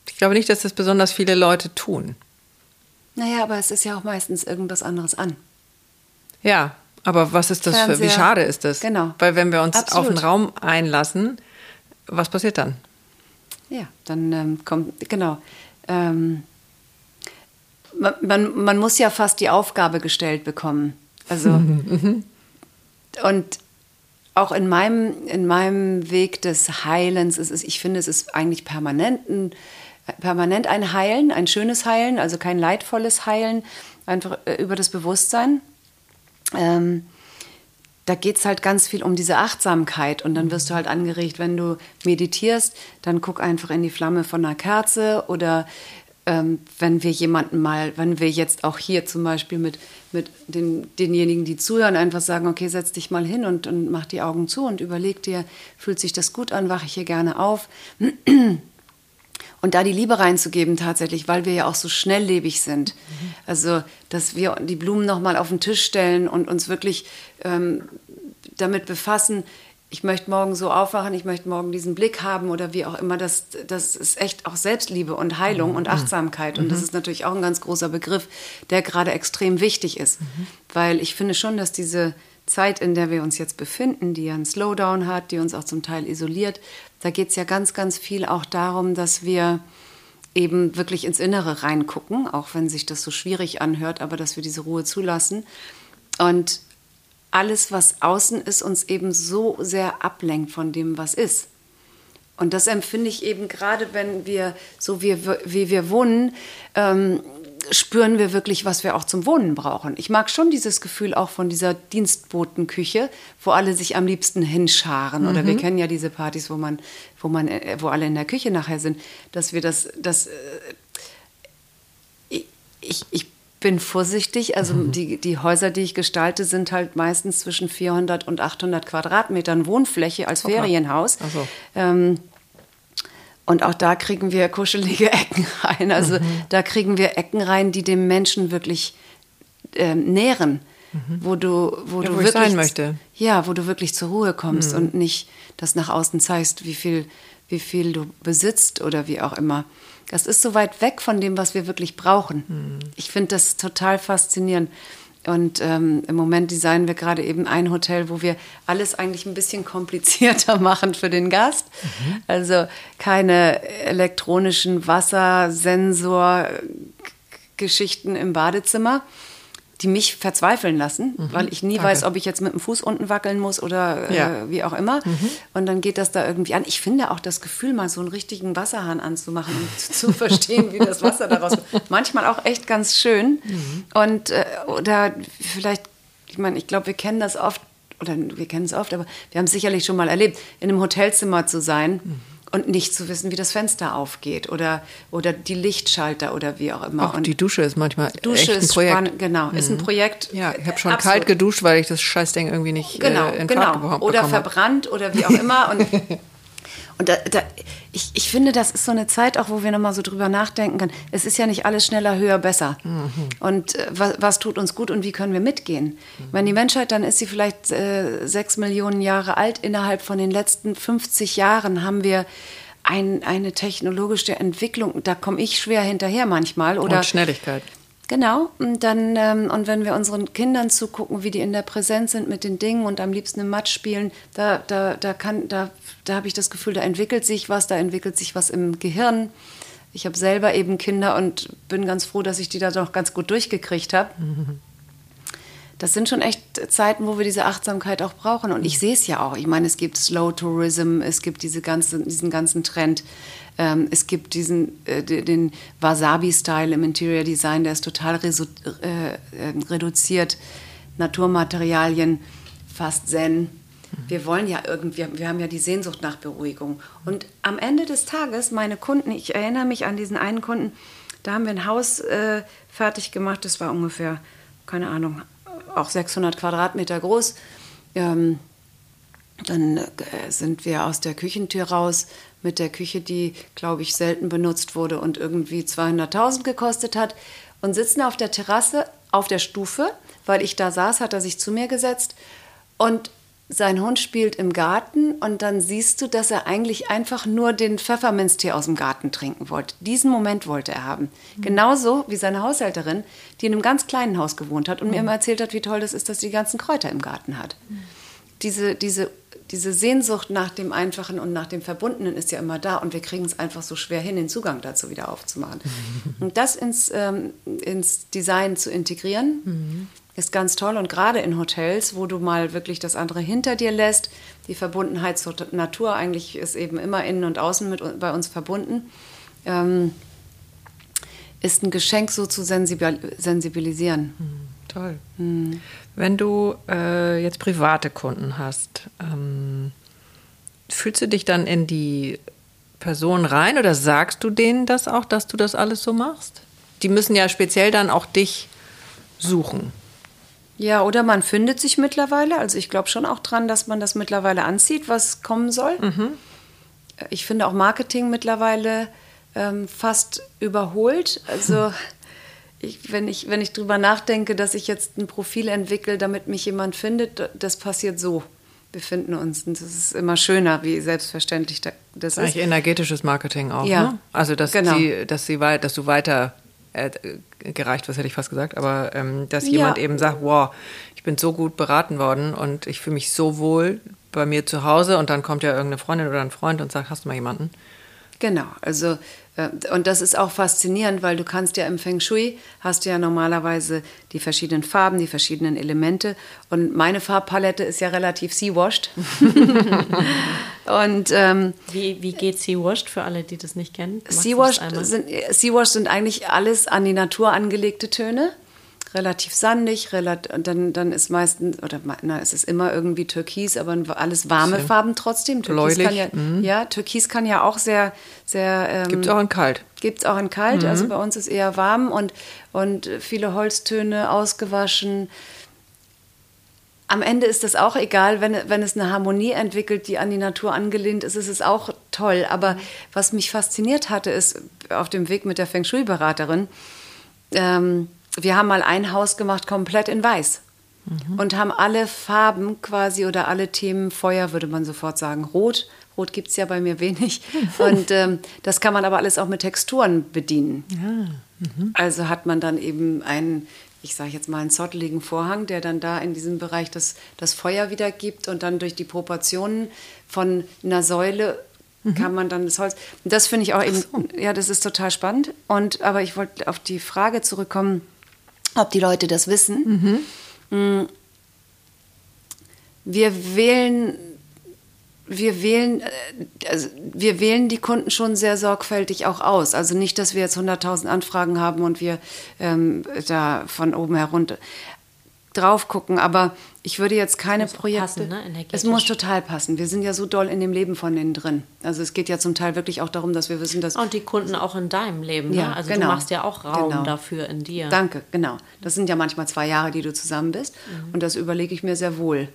S2: ich glaube nicht, dass das besonders viele Leute tun.
S1: Naja, aber es ist ja auch meistens irgendwas anderes an.
S2: Ja, aber was ist das Fernseher. für, wie schade ist das?
S1: Genau.
S2: Weil wenn wir uns Absolut. auf einen Raum einlassen, was passiert dann?
S1: Ja, dann ähm, kommt, genau. Ähm, man, man, man, muss ja fast die Aufgabe gestellt bekommen. Also, und auch in meinem, in meinem Weg des Heilens, ist es, ich finde, es ist eigentlich permanent ein, permanent ein Heilen, ein schönes Heilen, also kein leidvolles Heilen, einfach äh, über das Bewusstsein. Ähm, da geht es halt ganz viel um diese Achtsamkeit und dann wirst du halt angeregt, wenn du meditierst, dann guck einfach in die Flamme von einer Kerze oder ähm, wenn wir jemanden mal, wenn wir jetzt auch hier zum Beispiel mit, mit den, denjenigen, die zuhören, einfach sagen, okay, setz dich mal hin und, und mach die Augen zu und überleg dir, fühlt sich das gut an, wache ich hier gerne auf. Und da die Liebe reinzugeben tatsächlich, weil wir ja auch so schnelllebig sind. Mhm. Also, dass wir die Blumen nochmal auf den Tisch stellen und uns wirklich ähm, damit befassen, ich möchte morgen so aufwachen, ich möchte morgen diesen Blick haben oder wie auch immer. Das, das ist echt auch Selbstliebe und Heilung und mhm. Achtsamkeit. Und das mhm. ist natürlich auch ein ganz großer Begriff, der gerade extrem wichtig ist. Mhm. Weil ich finde schon, dass diese Zeit, in der wir uns jetzt befinden, die ja einen Slowdown hat, die uns auch zum Teil isoliert, da geht es ja ganz, ganz viel auch darum, dass wir eben wirklich ins Innere reingucken, auch wenn sich das so schwierig anhört, aber dass wir diese Ruhe zulassen. Und alles, was außen ist, uns eben so sehr ablenkt von dem, was ist. Und das empfinde ich eben gerade, wenn wir, so wie, wie wir wohnen, ähm, spüren wir wirklich, was wir auch zum Wohnen brauchen. Ich mag schon dieses Gefühl auch von dieser Dienstbotenküche, wo alle sich am liebsten hinscharen. Mhm. Oder wir mhm. kennen ja diese Partys, wo man, wo man, äh, wo alle in der Küche nachher sind, dass wir das, das äh, ich, ich bin vorsichtig. Also mhm. die, die Häuser, die ich gestalte, sind halt meistens zwischen 400 und 800 Quadratmetern Wohnfläche als okay. Ferienhaus. So. Ähm, und auch da kriegen wir kuschelige Ecken rein. Also mhm. da kriegen wir Ecken rein, die dem Menschen wirklich äh, nähren. Mhm. Wo du, wo
S2: ja,
S1: du
S2: wo
S1: wirklich
S2: sein möchte.
S1: Ja, wo du wirklich zur Ruhe kommst mhm. und nicht das nach außen zeigst, wie viel, wie viel du besitzt oder wie auch immer. Das ist so weit weg von dem, was wir wirklich brauchen. Mhm. Ich finde das total faszinierend. Und ähm, im Moment designen wir gerade eben ein Hotel, wo wir alles eigentlich ein bisschen komplizierter machen für den Gast. Mhm. Also keine elektronischen Wassersensorgeschichten im Badezimmer, die mich verzweifeln lassen, mhm. weil ich nie Danke. weiß, ob ich jetzt mit dem Fuß unten wackeln muss oder äh, ja. äh, wie auch immer. Mhm. Und dann geht das da irgendwie an. Ich finde auch das Gefühl, mal so einen richtigen Wasserhahn anzumachen und zu verstehen, wie das Wasser daraus kommt. Manchmal auch echt ganz schön. Mhm. Und äh, oder vielleicht, ich meine, ich glaube, wir kennen das oft, oder wir kennen es oft, aber wir haben es sicherlich schon mal erlebt, in einem Hotelzimmer zu sein. Und nicht zu wissen, wie das Fenster aufgeht oder, oder die Lichtschalter oder wie auch immer.
S2: Auch
S1: und
S2: die Dusche ist manchmal
S1: Dusche
S2: echt ein
S1: Projekt. Spannend, genau, mhm. ist ein mhm. Projekt.
S2: Ja, ich habe schon absolut. kalt geduscht, weil ich das Scheißding irgendwie nicht
S1: genau,
S2: äh, in
S1: genau.
S2: Bekommen
S1: Oder verbrannt oder wie auch immer. Und Und da, da, ich, ich finde, das ist so eine Zeit auch, wo wir nochmal so drüber nachdenken können. Es ist ja nicht alles schneller, höher, besser. Mhm. Und äh, was, was, tut uns gut und wie können wir mitgehen? Mhm. Wenn die Menschheit, dann ist sie vielleicht äh, sechs Millionen Jahre alt. Innerhalb von den letzten 50 Jahren haben wir ein, eine technologische Entwicklung. Da komme ich schwer hinterher manchmal. Oder,
S2: und Schnelligkeit.
S1: Genau, und dann, ähm, und wenn wir unseren Kindern zugucken, wie die in der Präsenz sind mit den Dingen und am liebsten im Matsch spielen, da, da, da kann, da, da habe ich das Gefühl, da entwickelt sich was, da entwickelt sich was im Gehirn. Ich habe selber eben Kinder und bin ganz froh, dass ich die da doch ganz gut durchgekriegt habe. Mhm. Das sind schon echt Zeiten, wo wir diese Achtsamkeit auch brauchen. Und ich sehe es ja auch. Ich meine, es gibt Slow Tourism, es gibt diese ganze, diesen ganzen Trend ähm, es gibt diesen, äh, den Wasabi-Style im Interior Design, der ist total äh, ähm, reduziert. Naturmaterialien, fast Zen. Wir wollen ja irgendwie, wir haben ja die Sehnsucht nach Beruhigung. Und am Ende des Tages, meine Kunden, ich erinnere mich an diesen einen Kunden, da haben wir ein Haus äh, fertig gemacht, das war ungefähr, keine Ahnung, auch 600 Quadratmeter groß. Ähm, dann äh, sind wir aus der Küchentür raus mit der Küche, die, glaube ich, selten benutzt wurde und irgendwie 200.000 gekostet hat und sitzen auf der Terrasse auf der Stufe, weil ich da saß, hat er sich zu mir gesetzt und sein Hund spielt im Garten und dann siehst du, dass er eigentlich einfach nur den Pfefferminztee aus dem Garten trinken wollte. Diesen Moment wollte er haben. Mhm. Genauso wie seine Haushälterin, die in einem ganz kleinen Haus gewohnt hat und mhm. mir immer erzählt hat, wie toll das ist, dass sie die ganzen Kräuter im Garten hat. Mhm. Diese, diese diese Sehnsucht nach dem Einfachen und nach dem Verbundenen ist ja immer da und wir kriegen es einfach so schwer hin, den Zugang dazu wieder aufzumachen. und das ins, ähm, ins Design zu integrieren, mhm. ist ganz toll und gerade in Hotels, wo du mal wirklich das andere hinter dir lässt, die Verbundenheit zur Natur eigentlich ist eben immer innen und außen mit bei uns verbunden, ähm, ist ein Geschenk so zu sensibilisieren.
S2: Hm, toll. Hm. Wenn du äh, jetzt private Kunden hast, ähm, fühlst du dich dann in die Person rein oder sagst du denen das auch, dass du das alles so machst? Die müssen ja speziell dann auch dich suchen.
S1: Ja, oder man findet sich mittlerweile. Also ich glaube schon auch dran, dass man das mittlerweile anzieht, was kommen soll. Mhm. Ich finde auch Marketing mittlerweile ähm, fast überholt. Also ich, wenn, ich, wenn ich drüber nachdenke, dass ich jetzt ein Profil entwickle, damit mich jemand findet, das passiert so befinden uns. Und das ist immer schöner, wie selbstverständlich das ist.
S2: Eigentlich energetisches Marketing auch, ja. ne? Also, dass, genau. sie, dass, sie, dass du weiter äh, gereicht, was hätte ich fast gesagt, aber ähm, dass ja. jemand eben sagt, wow, ich bin so gut beraten worden und ich fühle mich so wohl bei mir zu Hause und dann kommt ja irgendeine Freundin oder ein Freund und sagt, hast du mal jemanden?
S1: Genau, also und das ist auch faszinierend, weil du kannst ja im Feng Shui, hast du ja normalerweise die verschiedenen Farben, die verschiedenen Elemente. Und meine Farbpalette ist ja relativ sea-washed.
S3: und ähm, wie, wie geht sea-washed für alle, die das nicht kennen?
S1: Sea-washed sind, sea sind eigentlich alles an die Natur angelegte Töne relativ sandig, relativ, dann, dann ist meistens, oder na, es ist immer irgendwie Türkis, aber alles warme. Farben trotzdem.
S2: Türkis
S1: kann ja, mhm. ja, Türkis kann ja auch sehr, sehr.
S2: Ähm, gibt es auch in kalt.
S1: Gibt es auch in kalt, also mhm. also bei uns ist eher warm und, und viele Holztöne ausgewaschen. Am Ende ist das auch egal, wenn, wenn es eine Harmonie entwickelt, die an die Natur angelehnt ist, ist es auch toll. Aber was mich fasziniert hatte, ist auf dem Weg mit der Feng Shui-Beraterin, ähm, wir haben mal ein Haus gemacht komplett in weiß mhm. und haben alle Farben quasi oder alle Themen, Feuer würde man sofort sagen, rot. Rot gibt es ja bei mir wenig. Und ähm, das kann man aber alles auch mit Texturen bedienen. Ja. Mhm. Also hat man dann eben einen, ich sage jetzt mal, einen zotteligen Vorhang, der dann da in diesem Bereich das, das Feuer wiedergibt und dann durch die Proportionen von einer Säule mhm. kann man dann das Holz. Das finde ich auch eben, so. ja, das ist total spannend. Und aber ich wollte auf die Frage zurückkommen, ob die Leute das wissen. Mhm. Wir wählen, wir wählen, äh, also wir wählen die Kunden schon sehr sorgfältig auch aus. Also nicht, dass wir jetzt 100.000 Anfragen haben und wir ähm, da von oben herunter drauf gucken, aber ich würde jetzt keine es Projekte. Passen, ne? Es muss total passen. Wir sind ja so doll in dem Leben von innen drin. Also es geht ja zum Teil wirklich auch darum, dass wir wissen, dass
S3: und die Kunden auch in deinem Leben. Ne? Ja, Also genau. du machst ja auch Raum genau. dafür in dir.
S1: Danke, genau. Das sind ja manchmal zwei Jahre, die du zusammen bist, mhm. und das überlege ich mir sehr wohl.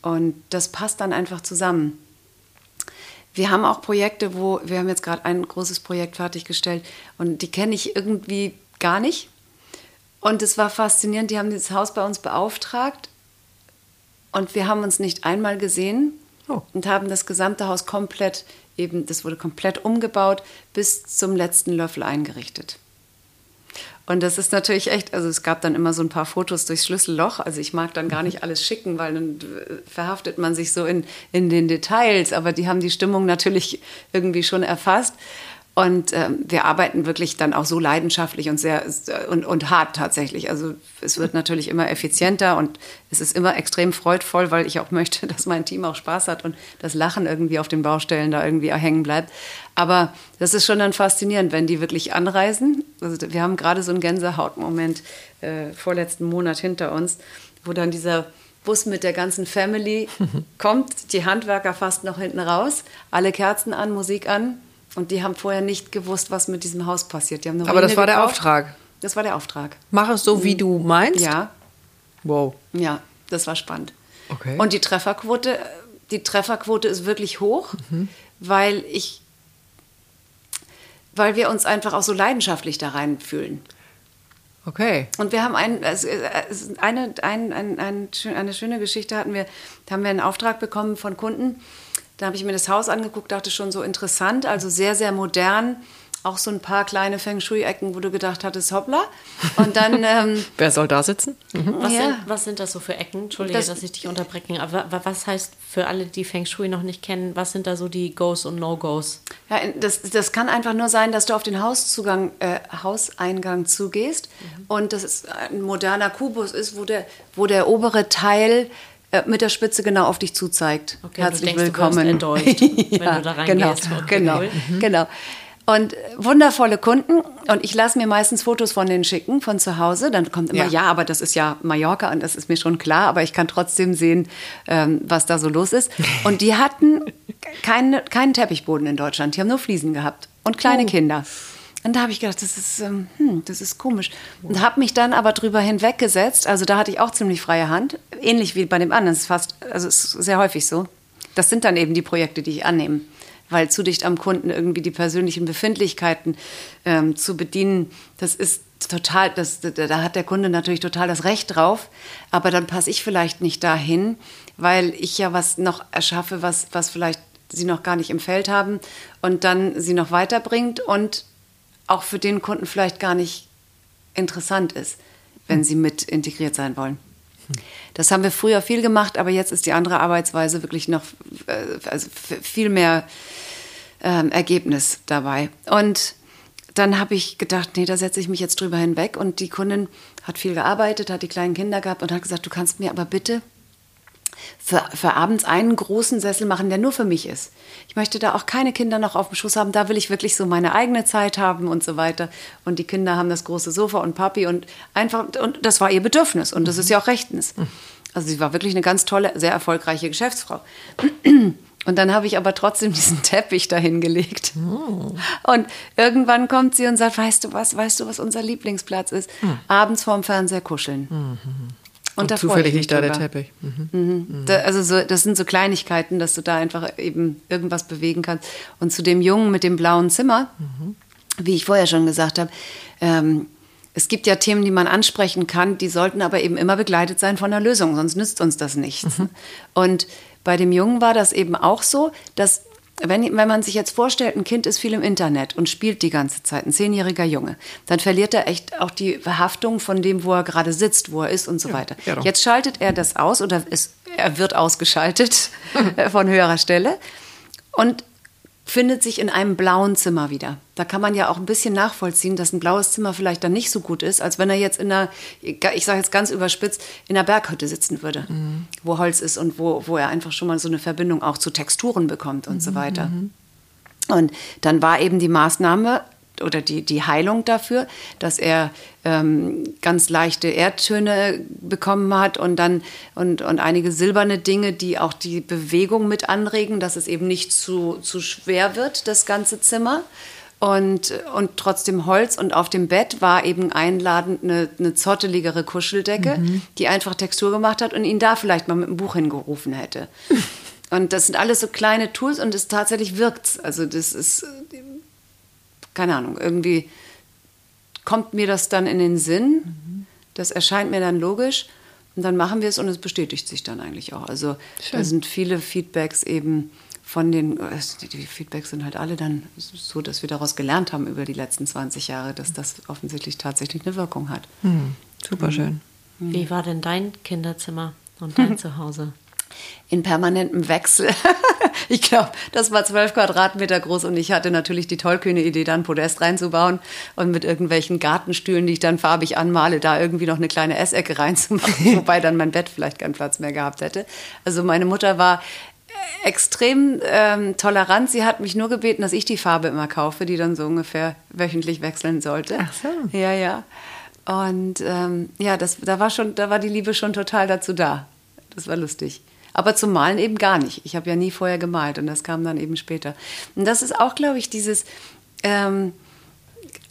S1: Und das passt dann einfach zusammen. Wir haben auch Projekte, wo wir haben jetzt gerade ein großes Projekt fertiggestellt und die kenne ich irgendwie gar nicht und es war faszinierend, die haben dieses Haus bei uns beauftragt und wir haben uns nicht einmal gesehen oh. und haben das gesamte Haus komplett eben, das wurde komplett umgebaut, bis zum letzten Löffel eingerichtet. Und das ist natürlich echt, also es gab dann immer so ein paar Fotos durchs Schlüsselloch. Also ich mag dann gar nicht alles schicken, weil dann verhaftet man sich so in, in den Details. Aber die haben die Stimmung natürlich irgendwie schon erfasst. Und ähm, wir arbeiten wirklich dann auch so leidenschaftlich und sehr und, und hart tatsächlich. Also es wird natürlich immer effizienter und es ist immer extrem freudvoll, weil ich auch möchte, dass mein Team auch Spaß hat und das Lachen irgendwie auf den Baustellen da irgendwie hängen bleibt. Aber das ist schon dann faszinierend, wenn die wirklich anreisen. Also wir haben gerade so einen Gänsehautmoment äh, vorletzten Monat hinter uns, wo dann dieser Bus mit der ganzen Family kommt, die Handwerker fast noch hinten raus, alle Kerzen an, Musik an und die haben vorher nicht gewusst, was mit diesem Haus passiert. Die haben
S2: Aber das war gekauft. der Auftrag.
S1: Das war der Auftrag.
S2: Mach es so, wie mhm. du meinst?
S1: Ja.
S2: Wow.
S1: Ja, das war spannend.
S2: Okay.
S1: Und die Trefferquote, die Trefferquote ist wirklich hoch, mhm. weil ich, weil wir uns einfach auch so leidenschaftlich da reinfühlen.
S2: Okay.
S1: Und wir haben ein, also eine, ein, ein, ein, eine schöne Geschichte hatten wir, da haben wir einen Auftrag bekommen von Kunden, da habe ich mir das Haus angeguckt, dachte schon so interessant, also sehr, sehr modern auch so ein paar kleine Feng Shui-Ecken, wo du gedacht hattest, hoppla. Und dann. Ähm,
S2: Wer soll da sitzen?
S3: Mhm. Was, ja. sind, was, sind, das so für Ecken? Entschuldige, das, dass ich dich unterbreche. Aber was heißt für alle, die Feng Shui noch nicht kennen, was sind da so die Goes und No-Gos?
S1: Ja, das, das kann einfach nur sein, dass du auf den Hauszugang, äh, Hauseingang zugehst mhm. und das ist ein moderner Kubus ist, wo der, wo der obere Teil äh, mit der Spitze genau auf dich zuzeigt.
S3: Okay, Herzlich du denkst, willkommen. Du enttäuscht, ja, wenn du da reingehst.
S1: Genau, genau, mhm. genau. Und wundervolle Kunden. Und ich lasse mir meistens Fotos von denen schicken, von zu Hause. Dann kommt immer, ja. ja, aber das ist ja Mallorca und das ist mir schon klar. Aber ich kann trotzdem sehen, ähm, was da so los ist. Und die hatten keine, keinen Teppichboden in Deutschland. Die haben nur Fliesen gehabt und kleine oh. Kinder. Und da habe ich gedacht, das ist, ähm, hm, das ist komisch. Und habe mich dann aber drüber hinweggesetzt. Also da hatte ich auch ziemlich freie Hand. Ähnlich wie bei dem anderen. Das ist fast, also ist sehr häufig so. Das sind dann eben die Projekte, die ich annehme weil zu dicht am Kunden irgendwie die persönlichen Befindlichkeiten ähm, zu bedienen, das ist total, das, da hat der Kunde natürlich total das Recht drauf, aber dann passe ich vielleicht nicht dahin, weil ich ja was noch erschaffe, was, was vielleicht sie noch gar nicht im Feld haben und dann sie noch weiterbringt und auch für den Kunden vielleicht gar nicht interessant ist, wenn sie mit integriert sein wollen. Das haben wir früher viel gemacht, aber jetzt ist die andere Arbeitsweise wirklich noch äh, also viel mehr ähm, Ergebnis dabei. Und dann habe ich gedacht, nee, da setze ich mich jetzt drüber hinweg. Und die Kundin hat viel gearbeitet, hat die kleinen Kinder gehabt und hat gesagt, du kannst mir aber bitte für, für abends einen großen Sessel machen, der nur für mich ist. Ich möchte da auch keine Kinder noch auf dem Schoß haben. Da will ich wirklich so meine eigene Zeit haben und so weiter. Und die Kinder haben das große Sofa und Papi und einfach, und das war ihr Bedürfnis. Und das ist ja auch rechtens. Also sie war wirklich eine ganz tolle, sehr erfolgreiche Geschäftsfrau. Und dann habe ich aber trotzdem diesen Teppich dahin gelegt. Oh. Und irgendwann kommt sie und sagt, weißt du was, weißt du, was unser Lieblingsplatz ist? Hm. Abends vorm Fernseher kuscheln.
S2: Und, und da zufällig liegt da der Teppich. Mhm.
S1: Mhm. mhm. Da, also so, das sind so Kleinigkeiten, dass du da einfach eben irgendwas bewegen kannst. Und zu dem Jungen mit dem blauen Zimmer, mhm. wie ich vorher schon gesagt habe, ähm, es gibt ja Themen, die man ansprechen kann, die sollten aber eben immer begleitet sein von einer Lösung, sonst nützt uns das nichts. Mhm. Und bei dem Jungen war das eben auch so, dass wenn, wenn man sich jetzt vorstellt, ein Kind ist viel im Internet und spielt die ganze Zeit, ein zehnjähriger Junge, dann verliert er echt auch die Verhaftung von dem, wo er gerade sitzt, wo er ist und so ja, weiter. Ja jetzt schaltet er das aus oder ist, er wird ausgeschaltet von höherer Stelle und findet sich in einem blauen Zimmer wieder. Da kann man ja auch ein bisschen nachvollziehen, dass ein blaues Zimmer vielleicht dann nicht so gut ist, als wenn er jetzt in einer, ich sage jetzt ganz überspitzt, in einer Berghütte sitzen würde, mhm. wo Holz ist und wo, wo er einfach schon mal so eine Verbindung auch zu Texturen bekommt und mhm. so weiter. Mhm. Und dann war eben die Maßnahme, oder die, die Heilung dafür, dass er ähm, ganz leichte Erdtöne bekommen hat und dann und, und einige silberne Dinge, die auch die Bewegung mit anregen, dass es eben nicht zu, zu schwer wird, das ganze Zimmer. Und, und trotzdem Holz und auf dem Bett war eben einladend eine, eine zotteligere Kuscheldecke, mhm. die einfach Textur gemacht hat und ihn da vielleicht mal mit einem Buch hingerufen hätte. Und das sind alles so kleine Tools und es tatsächlich wirkt. Also das ist keine Ahnung, irgendwie kommt mir das dann in den Sinn. Mhm. Das erscheint mir dann logisch. Und dann machen wir es und es bestätigt sich dann eigentlich auch. Also Schön. da sind viele Feedbacks eben von den, die Feedbacks sind halt alle dann so, dass wir daraus gelernt haben über die letzten 20 Jahre, dass das offensichtlich tatsächlich eine Wirkung hat.
S2: Mhm. Super schön.
S3: Mhm. Wie war denn dein Kinderzimmer und dein Zuhause?
S1: In permanentem Wechsel. ich glaube, das war zwölf Quadratmeter groß und ich hatte natürlich die tollkühne Idee, da ein Podest reinzubauen und mit irgendwelchen Gartenstühlen, die ich dann farbig anmale, da irgendwie noch eine kleine Essecke reinzumachen, wobei dann mein Bett vielleicht keinen Platz mehr gehabt hätte. Also meine Mutter war extrem ähm, tolerant. Sie hat mich nur gebeten, dass ich die Farbe immer kaufe, die dann so ungefähr wöchentlich wechseln sollte.
S2: Ach so.
S1: Ja, ja. Und ähm, ja, das, da war schon, da war die Liebe schon total dazu da. Das war lustig. Aber zum Malen eben gar nicht. Ich habe ja nie vorher gemalt und das kam dann eben später. Und das ist auch, glaube ich, dieses ähm,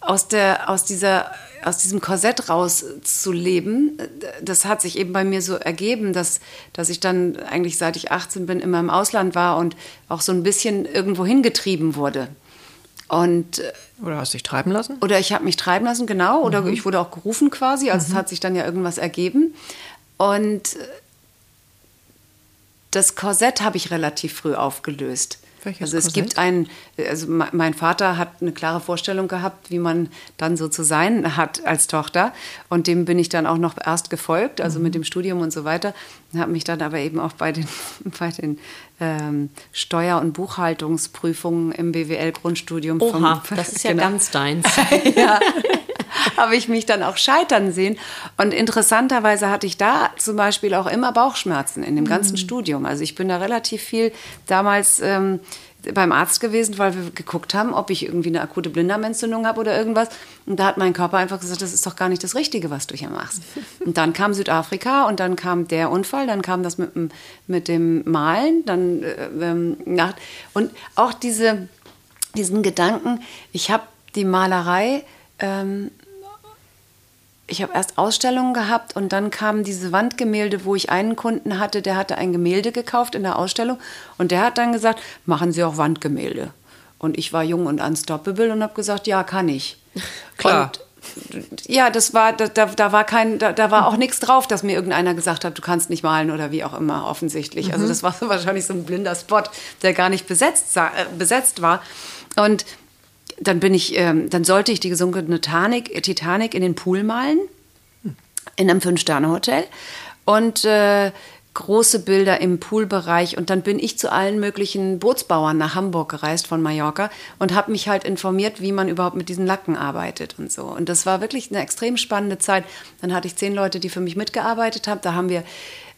S1: aus, der, aus, dieser, aus diesem Korsett rauszuleben, das hat sich eben bei mir so ergeben, dass, dass ich dann eigentlich seit ich 18 bin immer im Ausland war und auch so ein bisschen irgendwo hingetrieben wurde. Und, äh,
S2: oder hast du dich treiben lassen?
S1: Oder ich habe mich treiben lassen, genau. Oder mhm. ich wurde auch gerufen quasi. Also mhm. es hat sich dann ja irgendwas ergeben. Und das Korsett habe ich relativ früh aufgelöst. Welches also es Korsett? gibt einen, also mein Vater hat eine klare Vorstellung gehabt, wie man dann so zu sein hat als Tochter. Und dem bin ich dann auch noch erst gefolgt, also mhm. mit dem Studium und so weiter. Habe mich dann aber eben auch bei den, bei den ähm, Steuer- und Buchhaltungsprüfungen im BWL-Grundstudium.
S3: Oha, vom, das ist ja genau. ganz deins.
S1: ja, habe ich mich dann auch scheitern sehen. Und interessanterweise hatte ich da zum Beispiel auch immer Bauchschmerzen in dem ganzen mhm. Studium. Also ich bin da relativ viel damals ähm, beim Arzt gewesen, weil wir geguckt haben, ob ich irgendwie eine akute Blinddarmentzündung habe oder irgendwas. Und da hat mein Körper einfach gesagt, das ist doch gar nicht das Richtige, was du hier machst. Und dann kam Südafrika und dann kam der Unfall, dann kam das mit, mit dem Malen, dann äh, ähm, nach, und auch diese, diesen Gedanken, ich habe die Malerei ähm, ich habe erst Ausstellungen gehabt und dann kamen diese Wandgemälde, wo ich einen Kunden hatte, der hatte ein Gemälde gekauft in der Ausstellung und der hat dann gesagt, machen Sie auch Wandgemälde. Und ich war jung und unstoppable und habe gesagt, ja, kann ich.
S2: Klar.
S1: Und ja, das war, da, da war kein, da, da war auch nichts drauf, dass mir irgendeiner gesagt hat, du kannst nicht malen oder wie auch immer, offensichtlich. Also mhm. Also das war wahrscheinlich so ein blinder Spot, der gar nicht besetzt, äh, besetzt war. Und dann bin ich, ähm, dann sollte ich die gesunkene Titanic, Titanic in den Pool malen, in einem Fünf-Sterne-Hotel. Und äh, große Bilder im Poolbereich und dann bin ich zu allen möglichen Bootsbauern nach Hamburg gereist von Mallorca und habe mich halt informiert, wie man überhaupt mit diesen Lacken arbeitet und so. Und das war wirklich eine extrem spannende Zeit. Dann hatte ich zehn Leute, die für mich mitgearbeitet haben. Da haben wir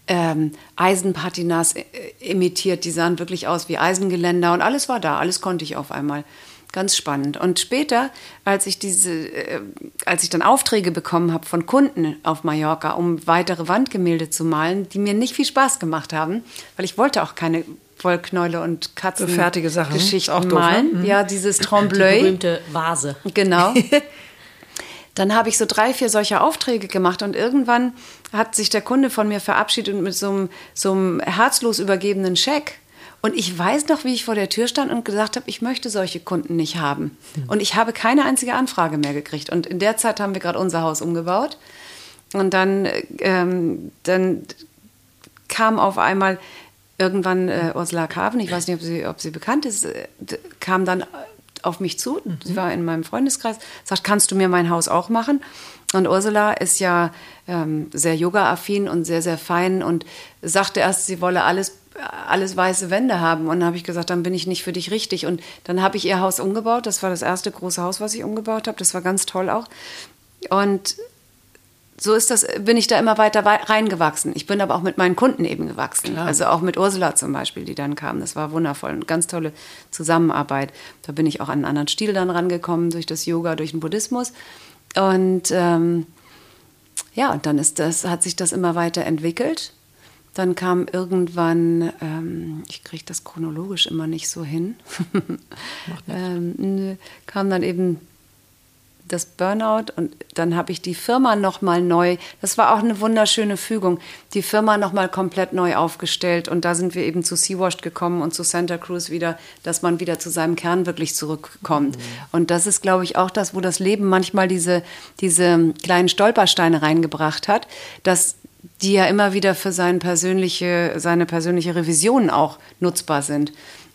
S1: ähm, Eisenpatinas äh, imitiert, die sahen wirklich aus wie Eisengeländer und alles war da, alles konnte ich auf einmal. Ganz spannend. Und später, als ich diese, äh, als ich dann Aufträge bekommen habe von Kunden auf Mallorca, um weitere Wandgemälde zu malen, die mir nicht viel Spaß gemacht haben, weil ich wollte auch keine Wollknäule und Katzen
S2: fertige Sachen
S1: Geschichten auch doof, malen. Ne? Mhm. Ja, dieses Trombleu. Die
S3: berühmte Vase.
S1: Genau. dann habe ich so drei, vier solcher Aufträge gemacht und irgendwann hat sich der Kunde von mir verabschiedet und mit so einem, so einem herzlos übergebenen Scheck und ich weiß noch, wie ich vor der Tür stand und gesagt habe, ich möchte solche Kunden nicht haben. Und ich habe keine einzige Anfrage mehr gekriegt. Und in der Zeit haben wir gerade unser Haus umgebaut. Und dann, ähm, dann kam auf einmal irgendwann äh, Ursula Carven, ich weiß nicht, ob sie, ob sie bekannt ist, äh, kam dann auf mich zu. Mhm. Sie war in meinem Freundeskreis, sagt, kannst du mir mein Haus auch machen? Und Ursula ist ja ähm, sehr yoga-affin und sehr, sehr fein und sagte erst, sie wolle alles alles weiße Wände haben. Und dann habe ich gesagt, dann bin ich nicht für dich richtig. Und dann habe ich ihr Haus umgebaut. Das war das erste große Haus, was ich umgebaut habe. Das war ganz toll auch. Und so ist das, bin ich da immer weiter reingewachsen. Ich bin aber auch mit meinen Kunden eben gewachsen. Klar. Also auch mit Ursula zum Beispiel, die dann kam. Das war wundervoll. Eine ganz tolle Zusammenarbeit. Da bin ich auch an einen anderen Stil dann rangekommen, durch das Yoga, durch den Buddhismus. Und ähm, ja, und dann ist das, hat sich das immer weiter entwickelt. Dann kam irgendwann, ähm, ich kriege das chronologisch immer nicht so hin, ähm, kam dann eben das Burnout und dann habe ich die Firma nochmal neu, das war auch eine wunderschöne Fügung, die Firma nochmal komplett neu aufgestellt und da sind wir eben zu Seawashed gekommen und zu Santa Cruz wieder, dass man wieder zu seinem Kern wirklich zurückkommt. Mhm. Und das ist, glaube ich, auch das, wo das Leben manchmal diese, diese kleinen Stolpersteine reingebracht hat, dass die ja immer wieder für seine persönliche, seine persönliche Revision auch nutzbar sind.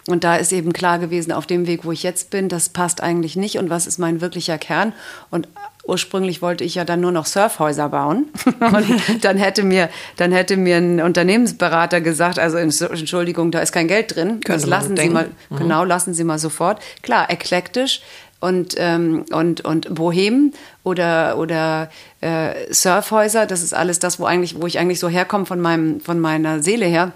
S1: Und da ist eben klar gewesen, auf dem Weg, wo ich jetzt bin, das passt eigentlich nicht und was ist mein wirklicher Kern. Und ursprünglich wollte ich ja dann nur noch Surfhäuser bauen. und dann hätte mir, dann hätte mir ein Unternehmensberater gesagt, also Entschuldigung, da ist kein Geld drin. das lassen Sie mal, mhm. genau, lassen Sie mal sofort. Klar, eklektisch, und, ähm, und, und Bohem oder, oder äh, Surfhäuser, das ist alles das, wo, eigentlich, wo ich eigentlich so herkomme von, meinem, von meiner Seele her.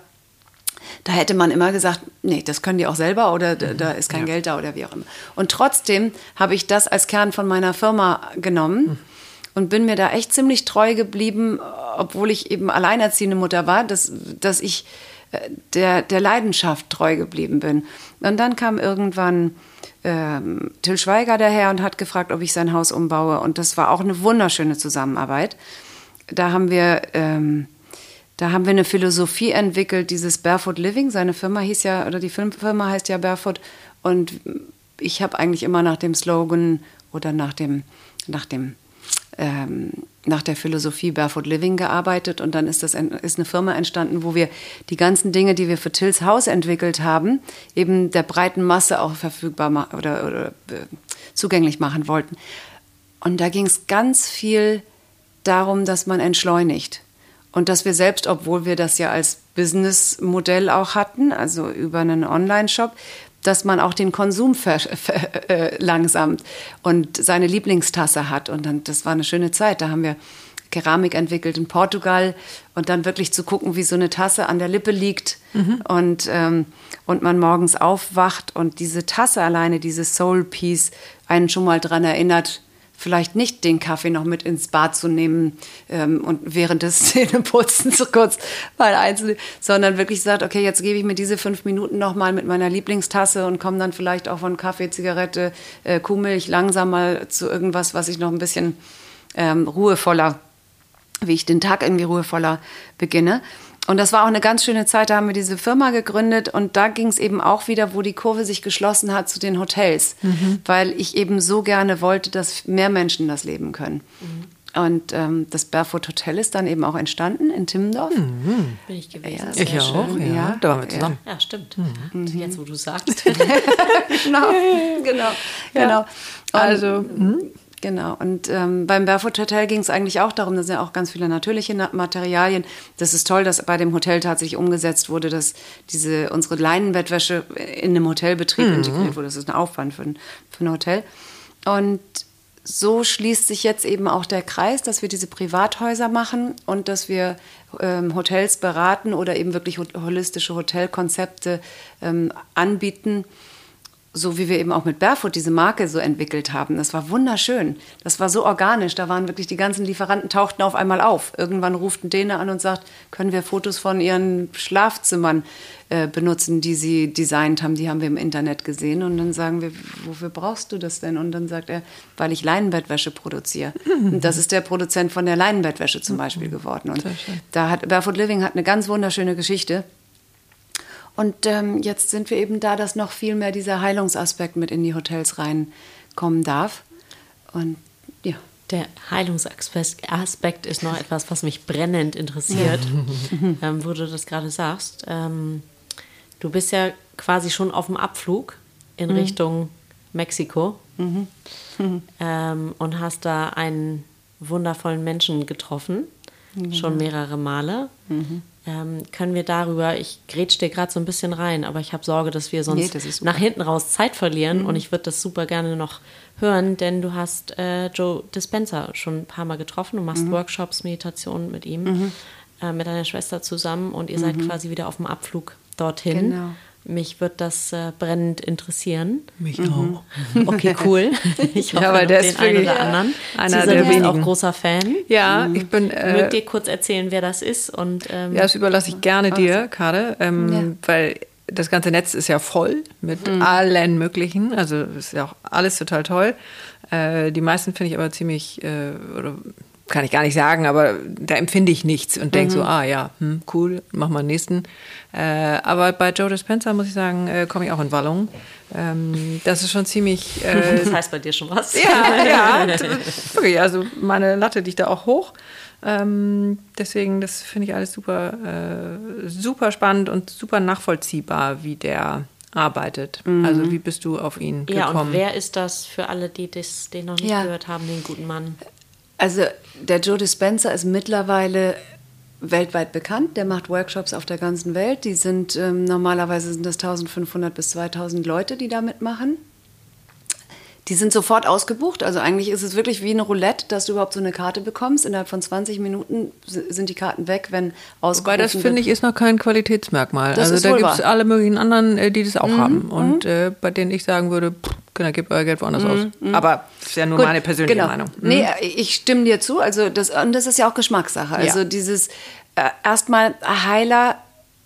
S1: Da hätte man immer gesagt, nee, das können die auch selber oder da, da ist kein ja. Geld da oder wie auch immer. Und trotzdem habe ich das als Kern von meiner Firma genommen. Mhm und bin mir da echt ziemlich treu geblieben, obwohl ich eben alleinerziehende Mutter war, dass, dass ich äh, der, der Leidenschaft treu geblieben bin. Und dann kam irgendwann ähm, Till Schweiger daher und hat gefragt, ob ich sein Haus umbaue. Und das war auch eine wunderschöne Zusammenarbeit. Da haben wir, ähm, da haben wir eine Philosophie entwickelt, dieses Barefoot Living. Seine Firma hieß ja, oder die Firma heißt ja Barefoot. Und ich habe eigentlich immer nach dem Slogan oder nach dem, nach dem ähm, nach der Philosophie Barefoot Living gearbeitet und dann ist das ist eine Firma entstanden, wo wir die ganzen Dinge, die wir für Tills Haus entwickelt haben, eben der breiten Masse auch verfügbar oder, oder äh, zugänglich machen wollten. Und da ging es ganz viel darum, dass man entschleunigt und dass wir selbst, obwohl wir das ja als Businessmodell auch hatten, also über einen Online-Shop, dass man auch den Konsum verlangsamt äh, und seine Lieblingstasse hat. Und dann, das war eine schöne Zeit. Da haben wir Keramik entwickelt in Portugal und dann wirklich zu gucken, wie so eine Tasse an der Lippe liegt mhm. und, ähm, und man morgens aufwacht und diese Tasse alleine, dieses Soul Piece, einen schon mal daran erinnert, vielleicht nicht den Kaffee noch mit ins Bad zu nehmen ähm, und während des Zähneputzens so kurz mal einzunehmen, sondern wirklich sagt, okay, jetzt gebe ich mir diese fünf Minuten noch mal mit meiner Lieblingstasse und komme dann vielleicht auch von Kaffee, Zigarette, äh, Kuhmilch langsam mal zu irgendwas, was ich noch ein bisschen ähm, ruhevoller, wie ich den Tag irgendwie ruhevoller beginne. Und das war auch eine ganz schöne Zeit, da haben wir diese Firma gegründet und da ging es eben auch wieder, wo die Kurve sich geschlossen hat zu den Hotels, mhm. weil ich eben so gerne wollte, dass mehr Menschen das leben können. Mhm. Und ähm, das Barefoot Hotel ist dann eben auch entstanden in Timmendorf.
S3: Mhm. Bin ich gewesen.
S2: Ja, ich auch, ja. ja. Da waren wir zusammen.
S3: Ja, stimmt. Mhm. Jetzt, wo du sagst.
S1: genau, genau, genau.
S2: Also, mh.
S1: Genau. Und ähm, beim Barefoot Hotel ging es eigentlich auch darum, da sind ja auch ganz viele natürliche Materialien. Das ist toll, dass bei dem Hotel tatsächlich umgesetzt wurde, dass diese unsere Leinenbettwäsche in einem Hotelbetrieb mhm. integriert wurde. Das ist ein Aufwand für ein, für ein Hotel. Und so schließt sich jetzt eben auch der Kreis, dass wir diese Privathäuser machen und dass wir ähm, Hotels beraten oder eben wirklich holistische Hotelkonzepte ähm, anbieten so wie wir eben auch mit Barefoot diese Marke so entwickelt haben. Das war wunderschön. Das war so organisch. Da waren wirklich die ganzen Lieferanten tauchten auf einmal auf. Irgendwann ruft ein Däne an und sagt, können wir Fotos von ihren Schlafzimmern äh, benutzen, die sie designt haben. Die haben wir im Internet gesehen. Und dann sagen wir, wofür brauchst du das denn? Und dann sagt er, weil ich Leinenbettwäsche produziere. Und das ist der Produzent von der Leinenbettwäsche zum Beispiel geworden. Und da hat Barefoot Living hat eine ganz wunderschöne Geschichte. Und ähm, jetzt sind wir eben da, dass noch viel mehr dieser Heilungsaspekt mit in die Hotels reinkommen darf. Und ja.
S3: Der Heilungsaspekt ist noch etwas, was mich brennend interessiert, ja. ähm, wo du das gerade sagst. Ähm, du bist ja quasi schon auf dem Abflug in mhm. Richtung Mexiko mhm. Mhm. Ähm, und hast da einen wundervollen Menschen getroffen, schon mehrere Male. Ähm, können wir darüber, ich grätsch dir gerade so ein bisschen rein, aber ich habe Sorge, dass wir sonst nee, nach hinten raus Zeit verlieren mhm. und ich würde das super gerne noch hören, denn du hast äh, Joe Dispenza schon ein paar Mal getroffen, du machst mhm. Workshops, Meditationen mit ihm, mhm. äh, mit deiner Schwester zusammen und ihr seid mhm. quasi wieder auf dem Abflug dorthin. Genau. Mich wird das äh, brennend interessieren.
S2: Mich mhm.
S3: auch. Okay, cool. Ich hoffe, ja, weil der ist einen oder anderen.
S2: Einer
S3: Sie
S2: sind der wenigen.
S3: auch großer Fan.
S2: Ja, mhm. ich bin.
S3: Äh, Mögt ihr kurz erzählen, wer das ist? Und, ähm,
S2: ja, das überlasse ich gerne dir, Kade, ähm, ja. weil das ganze Netz ist ja voll mit mhm. allen möglichen. Also ist ja auch alles total toll. Äh, die meisten finde ich aber ziemlich, äh, oder kann ich gar nicht sagen, aber da empfinde ich nichts und denke mhm. so, ah ja, hm, cool, mach mal den nächsten. Äh, aber bei Joe Dispenza muss ich sagen, äh, komme ich auch in Wallung. Ähm, das ist schon ziemlich.
S3: Äh, das heißt bei dir schon was.
S2: Ja, ja. Wirklich, also meine Latte liegt da auch hoch. Ähm, deswegen, das finde ich alles super, äh, super spannend und super nachvollziehbar, wie der arbeitet. Mhm. Also wie bist du auf ihn gekommen?
S3: Ja, und wer ist das für alle, die das, den noch nicht ja. gehört haben, den guten Mann?
S1: Also der Joe Dispenza ist mittlerweile weltweit bekannt. Der macht Workshops auf der ganzen Welt. Die sind ähm, normalerweise sind das 1500 bis 2000 Leute, die da mitmachen. Die sind sofort ausgebucht. Also eigentlich ist es wirklich wie eine Roulette, dass du überhaupt so eine Karte bekommst. Innerhalb von 20 Minuten sind die Karten weg, wenn ausgebucht
S2: Wobei das finde ich ist noch kein Qualitätsmerkmal. Das also da gibt es alle möglichen anderen, äh, die das auch mhm. haben. Und mhm. äh, bei denen ich sagen würde, pff, genau, gebt euer Geld woanders mhm. aus. Mhm. Aber das ist ja nur Gut, meine persönliche genau. Meinung.
S1: Mhm. Nee, ich stimme dir zu. Also das, und das ist ja auch Geschmackssache. Also ja. dieses äh, erstmal Heiler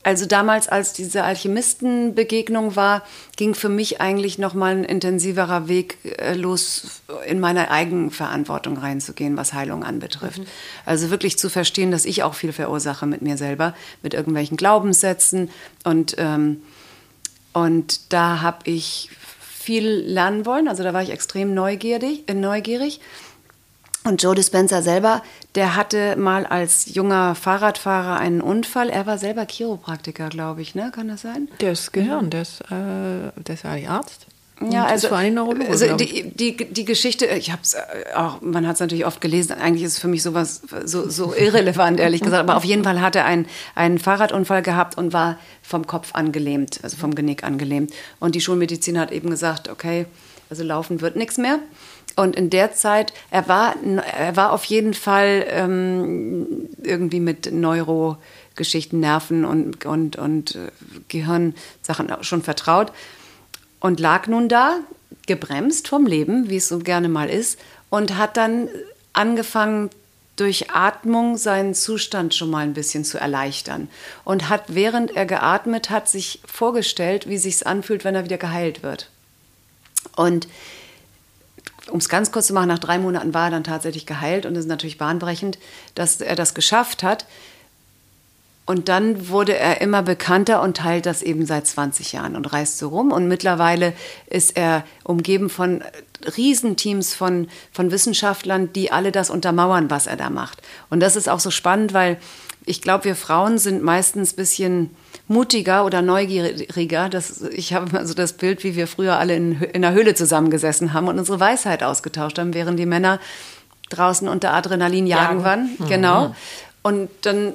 S1: also damals, als diese Alchemistenbegegnung war, ging für mich eigentlich noch mal ein intensiverer Weg äh, los, in meine Eigenverantwortung reinzugehen, was Heilung anbetrifft. Mhm. Also wirklich zu verstehen, dass ich auch viel verursache mit mir selber, mit irgendwelchen Glaubenssätzen und ähm, und da habe ich viel lernen wollen. Also da war ich extrem neugierig, äh, neugierig Und Joe Dispenza selber, der hatte mal als junger Fahrradfahrer einen Unfall. Er war selber Chiropraktiker, glaube ich, ne? Kann das sein?
S2: Der ist Gehirn, der ist, äh, der ist Arzt.
S1: Ja, also, vor allem Neurologe, also die, die, die Geschichte, ich habe es äh, auch, man hat es natürlich oft gelesen, eigentlich ist es für mich sowas so, so irrelevant, ehrlich gesagt, aber auf jeden Fall hat er einen, einen Fahrradunfall gehabt und war vom Kopf angelähmt, also vom Genick angelähmt. Und die Schulmedizin hat eben gesagt, okay, also laufen wird nichts mehr. Und in der Zeit, er war, er war auf jeden Fall ähm, irgendwie mit Neurogeschichten, Nerven und, und, und äh, Gehirnsachen schon vertraut und lag nun da, gebremst vom Leben, wie es so gerne mal ist, und hat dann angefangen, durch Atmung seinen Zustand schon mal ein bisschen zu erleichtern. Und hat, während er geatmet hat, sich vorgestellt, wie sich anfühlt, wenn er wieder geheilt wird. Und um es ganz kurz zu machen, nach drei Monaten war er dann tatsächlich geheilt und es ist natürlich bahnbrechend, dass er das geschafft hat. Und dann wurde er immer bekannter und teilt das eben seit 20 Jahren und reist so rum. Und mittlerweile ist er umgeben von Riesenteams von, von Wissenschaftlern, die alle das untermauern, was er da macht. Und das ist auch so spannend, weil ich glaube, wir Frauen sind meistens ein bisschen mutiger oder neugieriger. Das, ich habe also das Bild, wie wir früher alle in, in einer Höhle zusammengesessen haben und unsere Weisheit ausgetauscht haben, während die Männer draußen unter Adrenalin jagen, jagen. waren. Mhm. Genau. Und dann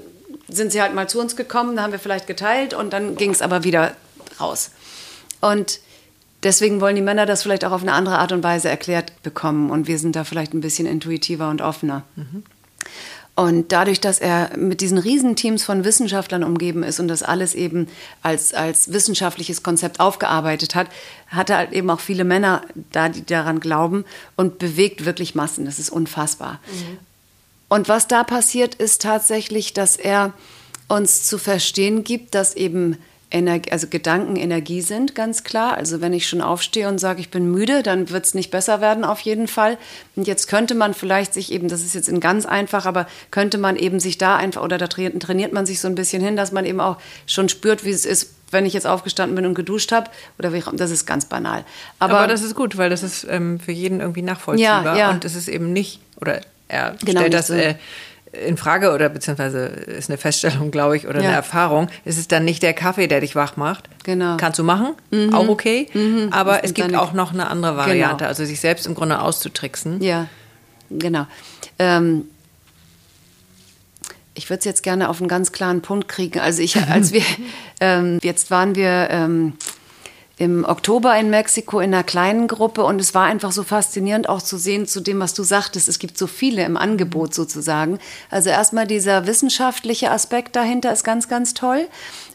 S1: sind sie halt mal zu uns gekommen, da haben wir vielleicht geteilt und dann ging es aber wieder raus. Und deswegen wollen die Männer das vielleicht auch auf eine andere Art und Weise erklärt bekommen und wir sind da vielleicht ein bisschen intuitiver und offener. Mhm. Und dadurch, dass er mit diesen Riesenteams von Wissenschaftlern umgeben ist und das alles eben als, als wissenschaftliches Konzept aufgearbeitet hat, hat er halt eben auch viele Männer da, die daran glauben und bewegt wirklich Massen. Das ist unfassbar. Mhm. Und was da passiert, ist tatsächlich, dass er uns zu verstehen gibt, dass eben Energie, also Gedanken Energie sind, ganz klar. Also wenn ich schon aufstehe und sage, ich bin müde, dann wird es nicht besser werden, auf jeden Fall. Und jetzt könnte man vielleicht sich eben, das ist jetzt in ganz einfach, aber könnte man eben sich da einfach, oder da trainiert, trainiert man sich so ein bisschen hin, dass man eben auch schon spürt, wie es ist, wenn ich jetzt aufgestanden bin und geduscht habe. Oder wie, das ist ganz banal.
S2: Aber, aber das ist gut, weil das ist ähm, für jeden irgendwie nachvollziehbar. Ja, ja. Und es ist eben nicht, oder er genau, stellt das so. äh, in Frage oder beziehungsweise ist eine Feststellung, glaube ich, oder ja. eine Erfahrung. Es ist dann nicht der Kaffee, der dich wach macht. Genau. Kannst du machen, mhm. auch okay. Mhm. Aber es gibt auch noch eine andere genau. Variante, genau. also sich selbst im Grunde auszutricksen.
S1: Ja, genau. Ähm, ich würde es jetzt gerne auf einen ganz klaren Punkt kriegen. Also ich, als wir, ähm, jetzt waren wir ähm, im Oktober in Mexiko in einer kleinen Gruppe und es war einfach so faszinierend auch zu sehen zu dem, was du sagtest. Es gibt so viele im Angebot sozusagen. Also erstmal dieser wissenschaftliche Aspekt dahinter ist ganz, ganz toll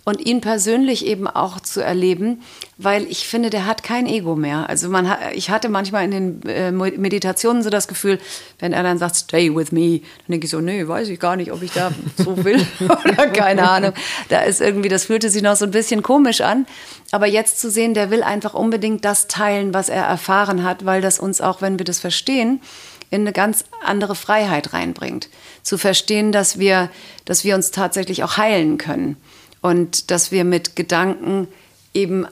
S1: und ihn persönlich eben auch zu erleben, weil ich finde, der hat kein Ego mehr. Also man hat, ich hatte manchmal in den äh, Meditationen so das Gefühl, wenn er dann sagt, stay with me, dann denke ich so, nee, weiß ich gar nicht, ob ich da so will oder keine Ahnung. Da ist irgendwie, das fühlte sich noch so ein bisschen komisch an. Aber jetzt zu sehen, der will einfach unbedingt das teilen, was er erfahren hat, weil das uns auch, wenn wir das verstehen, in eine ganz andere Freiheit reinbringt. Zu verstehen, dass wir, dass wir uns tatsächlich auch heilen können und dass wir mit Gedanken eben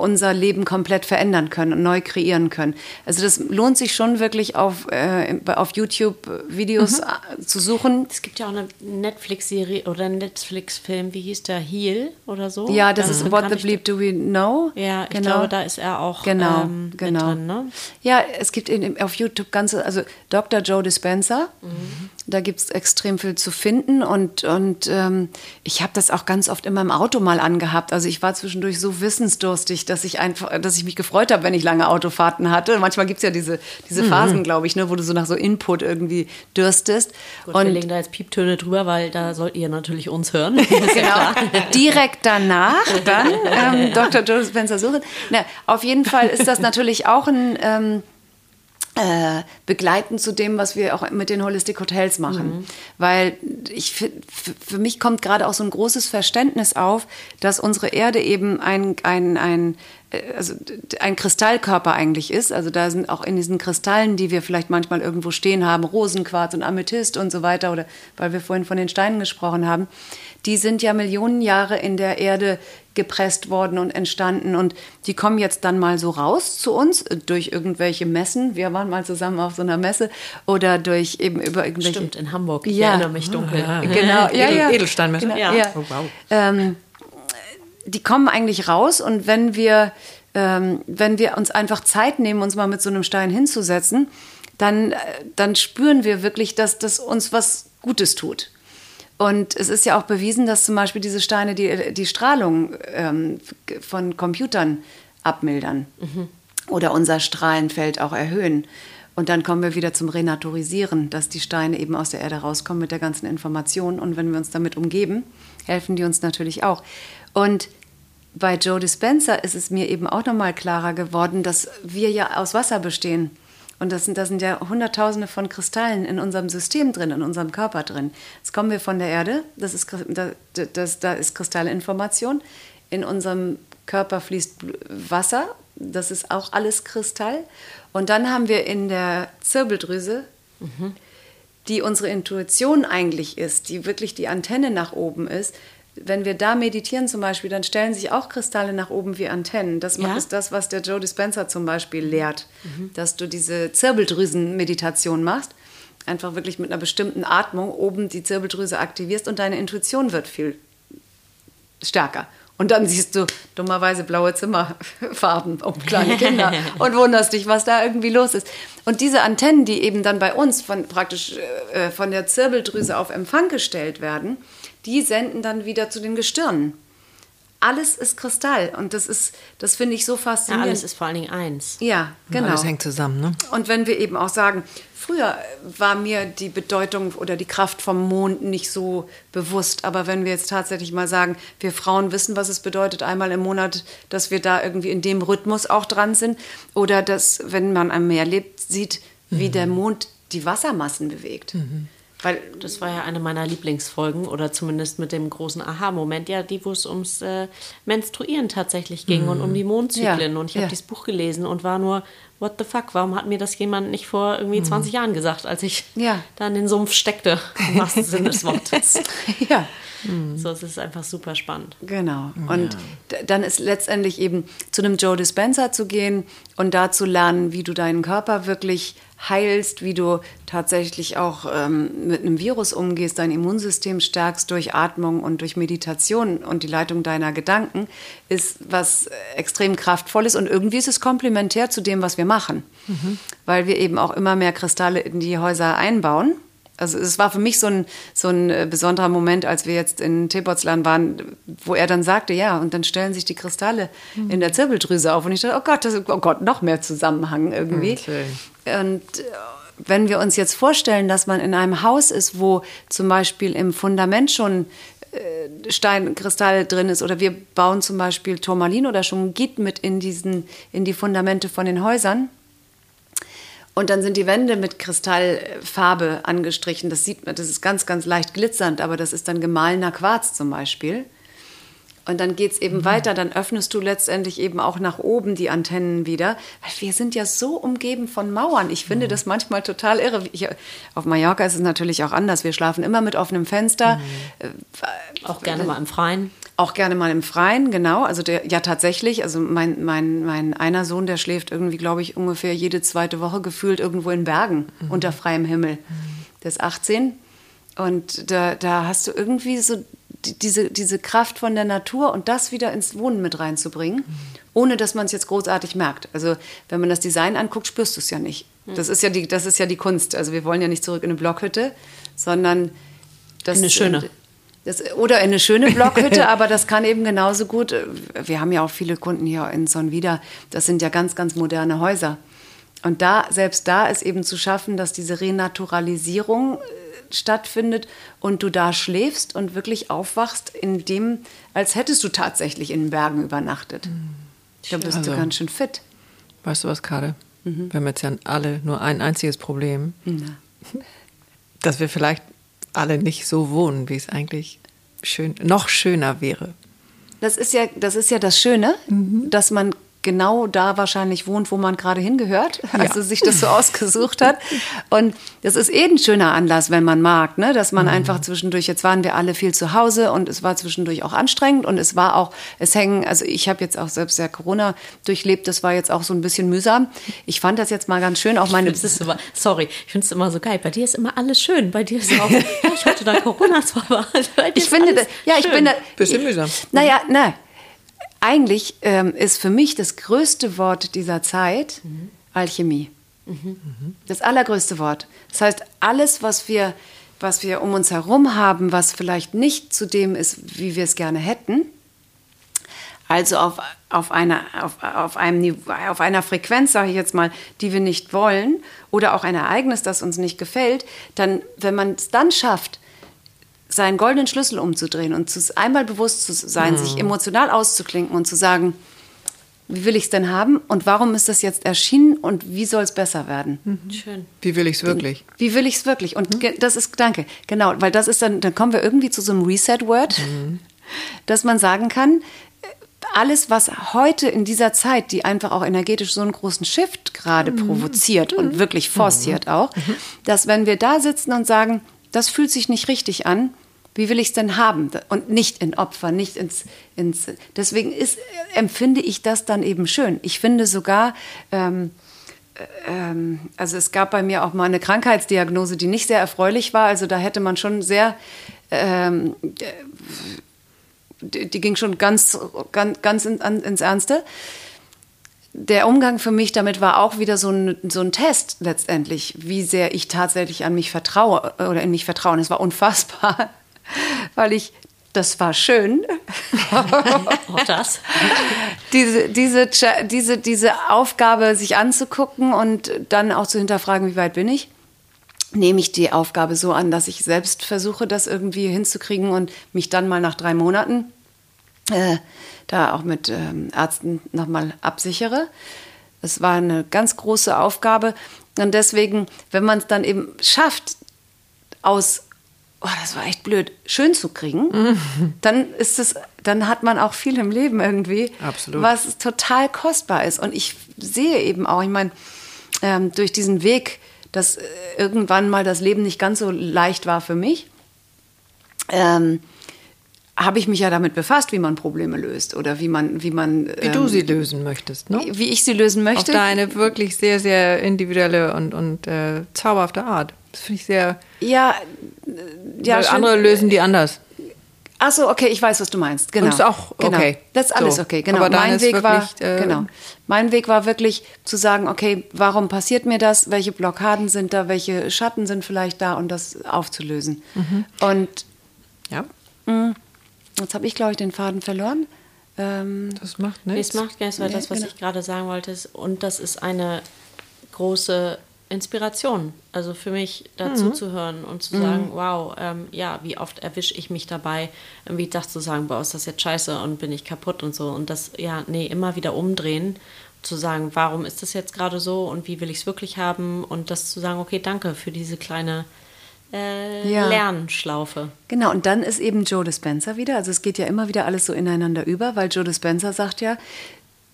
S1: unser Leben komplett verändern können und neu kreieren können. Also das lohnt sich schon wirklich auf, äh, auf YouTube Videos mhm. zu suchen.
S3: Es gibt ja auch eine Netflix-Serie oder einen Netflix-Film, wie hieß der, Heal oder so?
S1: Ja, das ist What the Bleep Do We Know?
S3: Ja, ich genau. glaube, da ist er auch genau, ähm, genau. Drin, ne?
S1: Ja, es gibt in, auf YouTube ganze, also Dr. Joe Dispenza, mhm. Da gibt es extrem viel zu finden und, und ähm, ich habe das auch ganz oft in meinem Auto mal angehabt. Also ich war zwischendurch so wissensdurstig, dass ich einfach, dass ich mich gefreut habe, wenn ich lange Autofahrten hatte. Manchmal gibt es ja diese, diese mhm. Phasen, mhm. glaube ich, ne, wo du so nach so Input irgendwie dürstest.
S3: Gut, und wir legen da jetzt Pieptöne drüber, weil da sollt ihr natürlich uns hören.
S1: genau. Direkt danach dann ähm, Dr. Joe Spencer suchen. Na, auf jeden Fall ist das natürlich auch ein ähm, äh, begleiten zu dem, was wir auch mit den Holistic Hotels machen. Mhm. Weil ich, für mich kommt gerade auch so ein großes Verständnis auf, dass unsere Erde eben ein, ein, ein äh, also ein Kristallkörper eigentlich ist. Also da sind auch in diesen Kristallen, die wir vielleicht manchmal irgendwo stehen haben, Rosenquarz und Amethyst und so weiter, oder weil wir vorhin von den Steinen gesprochen haben, die sind ja Millionen Jahre in der Erde gepresst worden und entstanden und die kommen jetzt dann mal so raus zu uns durch irgendwelche Messen. Wir waren mal zusammen auf so einer Messe oder durch eben über irgendwelche.
S3: Stimmt, in Hamburg.
S1: Ich
S3: ja. erinnere mich dunkel.
S1: Ja. Genau, ja, ja.
S2: Edelsteinmesse.
S1: Genau, ja. ja. Oh, wow. Ähm, die kommen eigentlich raus und wenn wir, ähm, wenn wir uns einfach Zeit nehmen, uns mal mit so einem Stein hinzusetzen, dann, äh, dann spüren wir wirklich, dass das uns was Gutes tut. Und es ist ja auch bewiesen, dass zum Beispiel diese Steine die, die Strahlung ähm, von Computern abmildern mhm. oder unser Strahlenfeld auch erhöhen. Und dann kommen wir wieder zum Renaturisieren, dass die Steine eben aus der Erde rauskommen mit der ganzen Information. Und wenn wir uns damit umgeben, helfen die uns natürlich auch. Und bei Joe Dispenza ist es mir eben auch nochmal klarer geworden, dass wir ja aus Wasser bestehen. Und das sind, das sind ja Hunderttausende von Kristallen in unserem System drin, in unserem Körper drin. Jetzt kommen wir von der Erde, das ist, das, das, da ist Kristallinformation. In unserem Körper fließt Wasser, das ist auch alles Kristall. Und dann haben wir in der Zirbeldrüse, mhm. die unsere Intuition eigentlich ist, die wirklich die Antenne nach oben ist, wenn wir da meditieren zum Beispiel, dann stellen sich auch Kristalle nach oben wie Antennen. Das ja? ist das, was der Joe Dispenza zum Beispiel lehrt, mhm. dass du diese Zirbeldrüsen-Meditation machst. Einfach wirklich mit einer bestimmten Atmung oben die Zirbeldrüse aktivierst und deine Intuition wird viel stärker. Und dann siehst du dummerweise blaue Zimmerfarben um kleine Kinder und wunderst dich, was da irgendwie los ist. Und diese Antennen, die eben dann bei uns von praktisch äh, von der Zirbeldrüse auf Empfang gestellt werden, die senden dann wieder zu den Gestirnen. Alles ist Kristall und das ist, das finde ich so faszinierend.
S3: Ja, alles ist vor allen Dingen eins.
S1: Ja, genau.
S2: alles hängt zusammen, ne?
S1: Und wenn wir eben auch sagen, früher war mir die Bedeutung oder die Kraft vom Mond nicht so bewusst, aber wenn wir jetzt tatsächlich mal sagen, wir Frauen wissen, was es bedeutet, einmal im Monat, dass wir da irgendwie in dem Rhythmus auch dran sind, oder dass, wenn man am Meer lebt, sieht, wie mhm. der Mond die Wassermassen bewegt. Mhm.
S3: Weil das war ja eine meiner Lieblingsfolgen oder zumindest mit dem großen Aha-Moment, ja, die, wo es ums äh, Menstruieren tatsächlich ging mhm. und um die Mondzyklen. Ja. Und ich habe ja. dieses Buch gelesen und war nur, what the fuck, warum hat mir das jemand nicht vor irgendwie 20 mhm. Jahren gesagt, als ich ja. da in den Sumpf steckte, im wahrsten Sinne des Wortes.
S1: ja.
S3: Mhm. So, es ist einfach super spannend.
S1: Genau. Und dann ist letztendlich eben zu einem Joe Dispenza zu gehen und da zu lernen, wie du deinen Körper wirklich heilst, wie du tatsächlich auch ähm, mit einem Virus umgehst, dein Immunsystem stärkst durch Atmung und durch Meditation und die Leitung deiner Gedanken, ist was extrem kraftvolles und irgendwie ist es komplementär zu dem, was wir machen, mhm. weil wir eben auch immer mehr Kristalle in die Häuser einbauen also es war für mich so ein, so ein äh, besonderer Moment, als wir jetzt in Tebotsland waren, wo er dann sagte, ja, und dann stellen sich die Kristalle mhm. in der Zirbeldrüse auf. Und ich dachte, oh Gott, das, oh Gott, noch mehr Zusammenhang irgendwie. Okay. Und äh, wenn wir uns jetzt vorstellen, dass man in einem Haus ist, wo zum Beispiel im Fundament schon äh, Steinkristall drin ist oder wir bauen zum Beispiel Turmalin oder schon Git mit in diesen in die Fundamente von den Häusern, und dann sind die Wände mit Kristallfarbe angestrichen. Das sieht man, das ist ganz, ganz leicht glitzernd, aber das ist dann gemahlener Quarz zum Beispiel. Und dann geht es eben mhm. weiter, dann öffnest du letztendlich eben auch nach oben die Antennen wieder. Weil wir sind ja so umgeben von Mauern. Ich finde mhm. das manchmal total irre. Ich, auf Mallorca ist es natürlich auch anders. Wir schlafen immer mit offenem Fenster. Mhm.
S3: Äh, auch gerne mal im Freien.
S1: Auch gerne mal im Freien, genau. Also der, ja tatsächlich, also mein, mein, mein einer Sohn, der schläft irgendwie, glaube ich, ungefähr jede zweite Woche gefühlt irgendwo in Bergen mhm. unter freiem Himmel. Mhm. Der ist 18 und da, da hast du irgendwie so diese, diese Kraft von der Natur und das wieder ins Wohnen mit reinzubringen, ohne dass man es jetzt großartig merkt. Also wenn man das Design anguckt, spürst du es ja nicht. Mhm. Das, ist ja die, das ist ja die Kunst. Also wir wollen ja nicht zurück in eine Blockhütte, sondern
S3: das, eine schöne.
S1: Das, oder in eine schöne Blockhütte, aber das kann eben genauso gut. Wir haben ja auch viele Kunden hier in Sonvida. Das sind ja ganz, ganz moderne Häuser. Und da, selbst da ist eben zu schaffen, dass diese Renaturalisierung äh, stattfindet und du da schläfst und wirklich aufwachst, in dem, als hättest du tatsächlich in den Bergen übernachtet. Mhm. Da bist also, du ganz schön fit.
S2: Weißt du was, Kade? Mhm. Wir haben jetzt ja alle nur ein einziges Problem, Na. dass wir vielleicht alle nicht so wohnen, wie es eigentlich schön, noch schöner wäre.
S1: Das ist ja das, ist ja das Schöne, mhm. dass man genau da wahrscheinlich wohnt, wo man gerade hingehört, also ja. sich das so ausgesucht hat. Und das ist eh ein schöner Anlass, wenn man mag, ne? dass man mhm. einfach zwischendurch, jetzt waren wir alle viel zu Hause und es war zwischendurch auch anstrengend und es war auch, es hängen, also ich habe jetzt auch selbst ja Corona durchlebt, das war jetzt auch so ein bisschen mühsam. Ich fand das jetzt mal ganz schön, auch meine...
S3: Ich immer, sorry, ich finde es immer so geil, bei dir ist immer alles schön, bei dir ist auch, ich hatte da Corona zwar,
S1: ich finde, das, ja, ich bin da...
S2: Bisschen mühsam.
S1: Naja, nein eigentlich ähm, ist für mich das größte Wort dieser Zeit mhm. Alchemie. Mhm. Das allergrößte Wort. Das heißt, alles, was wir, was wir um uns herum haben, was vielleicht nicht zu dem ist, wie wir es gerne hätten, also auf, auf, einer, auf, auf, einem, auf einer Frequenz, sage ich jetzt mal, die wir nicht wollen, oder auch ein Ereignis, das uns nicht gefällt, dann, wenn man es dann schafft, seinen goldenen Schlüssel umzudrehen und zu, einmal bewusst zu sein, mhm. sich emotional auszuklinken und zu sagen, wie will ich es denn haben und warum ist das jetzt erschienen und wie soll es besser werden?
S2: Mhm. Schön. Wie will ich es wirklich?
S1: Wie will ich es wirklich? Und mhm. das ist, danke, genau, weil das ist dann, dann kommen wir irgendwie zu so einem Reset-Word, mhm. dass man sagen kann, alles, was heute in dieser Zeit, die einfach auch energetisch so einen großen Shift gerade mhm. provoziert und mhm. wirklich forciert auch, dass wenn wir da sitzen und sagen, das fühlt sich nicht richtig an, wie will ich es denn haben? Und nicht in Opfer, nicht ins. ins deswegen ist, empfinde ich das dann eben schön. Ich finde sogar, ähm, ähm, also es gab bei mir auch mal eine Krankheitsdiagnose, die nicht sehr erfreulich war. Also da hätte man schon sehr. Ähm, die, die, ging schon ganz, ganz, ganz in, an, ins Ernste. Der Umgang für mich damit war auch wieder so ein, so ein Test letztendlich, wie sehr ich tatsächlich an mich vertraue oder in mich vertraue. Es war unfassbar weil ich das war schön.
S3: Auch das.
S1: diese, diese, diese, diese Aufgabe, sich anzugucken und dann auch zu hinterfragen, wie weit bin ich, nehme ich die Aufgabe so an, dass ich selbst versuche, das irgendwie hinzukriegen und mich dann mal nach drei Monaten äh, da auch mit ähm, Ärzten nochmal absichere. Es war eine ganz große Aufgabe. Und deswegen, wenn man es dann eben schafft, aus oh, das war echt blöd, schön zu kriegen, mhm. dann ist es, dann hat man auch viel im Leben irgendwie,
S2: Absolut.
S1: was total kostbar ist. Und ich sehe eben auch, ich meine, ähm, durch diesen Weg, dass äh, irgendwann mal das Leben nicht ganz so leicht war für mich, ähm, habe ich mich ja damit befasst, wie man Probleme löst oder wie man, wie man.
S2: Wie ähm, du sie lösen möchtest, ne?
S1: Wie ich sie lösen möchte.
S2: Auf deine wirklich sehr, sehr individuelle und, und äh, zauberhafte Art. Das finde ich sehr.
S1: Ja,
S2: ja. Weil andere lösen die anders.
S1: Ach so, okay, ich weiß, was du meinst. Genau. Und
S2: ist auch genau. okay.
S1: Genau. Das ist alles so. okay. Genau. Aber mein Weg wirklich, war, äh, genau. Mein Weg war wirklich zu sagen, okay, warum passiert mir das? Welche Blockaden sind da? Welche Schatten sind vielleicht da? Und das aufzulösen. Mhm. Und ja. Mh, jetzt habe ich, glaube ich, den Faden verloren.
S2: Ähm, das macht nichts.
S3: Das macht nichts, weil nee, das, was genau. ich gerade sagen wollte, ist, und das ist eine große Inspiration. Also für mich dazu mhm. zu hören und zu sagen, mhm. wow, ähm, ja, wie oft erwische ich mich dabei, irgendwie das zu sagen, boah, ist das jetzt scheiße und bin ich kaputt und so. Und das, ja, nee, immer wieder umdrehen, zu sagen, warum ist das jetzt gerade so und wie will ich es wirklich haben und das zu sagen, okay, danke für diese kleine äh, ja. Lernschlaufe.
S1: Genau, und dann ist eben Joe Dispenza wieder, also es geht ja immer wieder alles so ineinander über, weil Joe Dispenza sagt ja,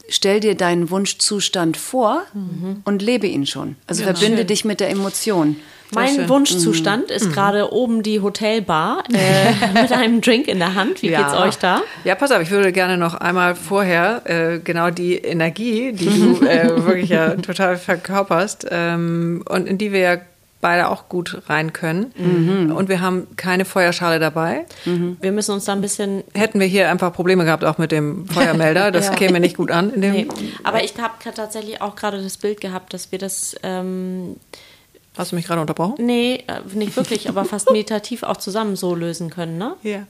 S1: stell dir deinen Wunschzustand vor mhm. und lebe ihn schon. Also ja, verbinde schön. dich mit der Emotion.
S3: Mein Wunschzustand mhm. ist mhm. gerade oben die Hotelbar äh, mit einem Drink in der Hand. Wie ja. geht's euch da?
S2: Ja, pass auf, ich würde gerne noch einmal vorher äh, genau die Energie, die du äh, wirklich ja total verkörperst ähm, und in die wir ja beide auch gut rein können. Mhm. Und wir haben keine Feuerschale dabei.
S3: Mhm. Wir müssen uns da ein bisschen.
S2: Hätten wir hier einfach Probleme gehabt, auch mit dem Feuermelder. Das ja. käme nicht gut an. Nee.
S3: Aber ich habe tatsächlich auch gerade das Bild gehabt, dass wir das. Ähm,
S2: Hast du mich gerade unterbrochen?
S3: Nee, äh, nicht wirklich, aber fast meditativ auch zusammen so lösen können, ne?
S2: Ja.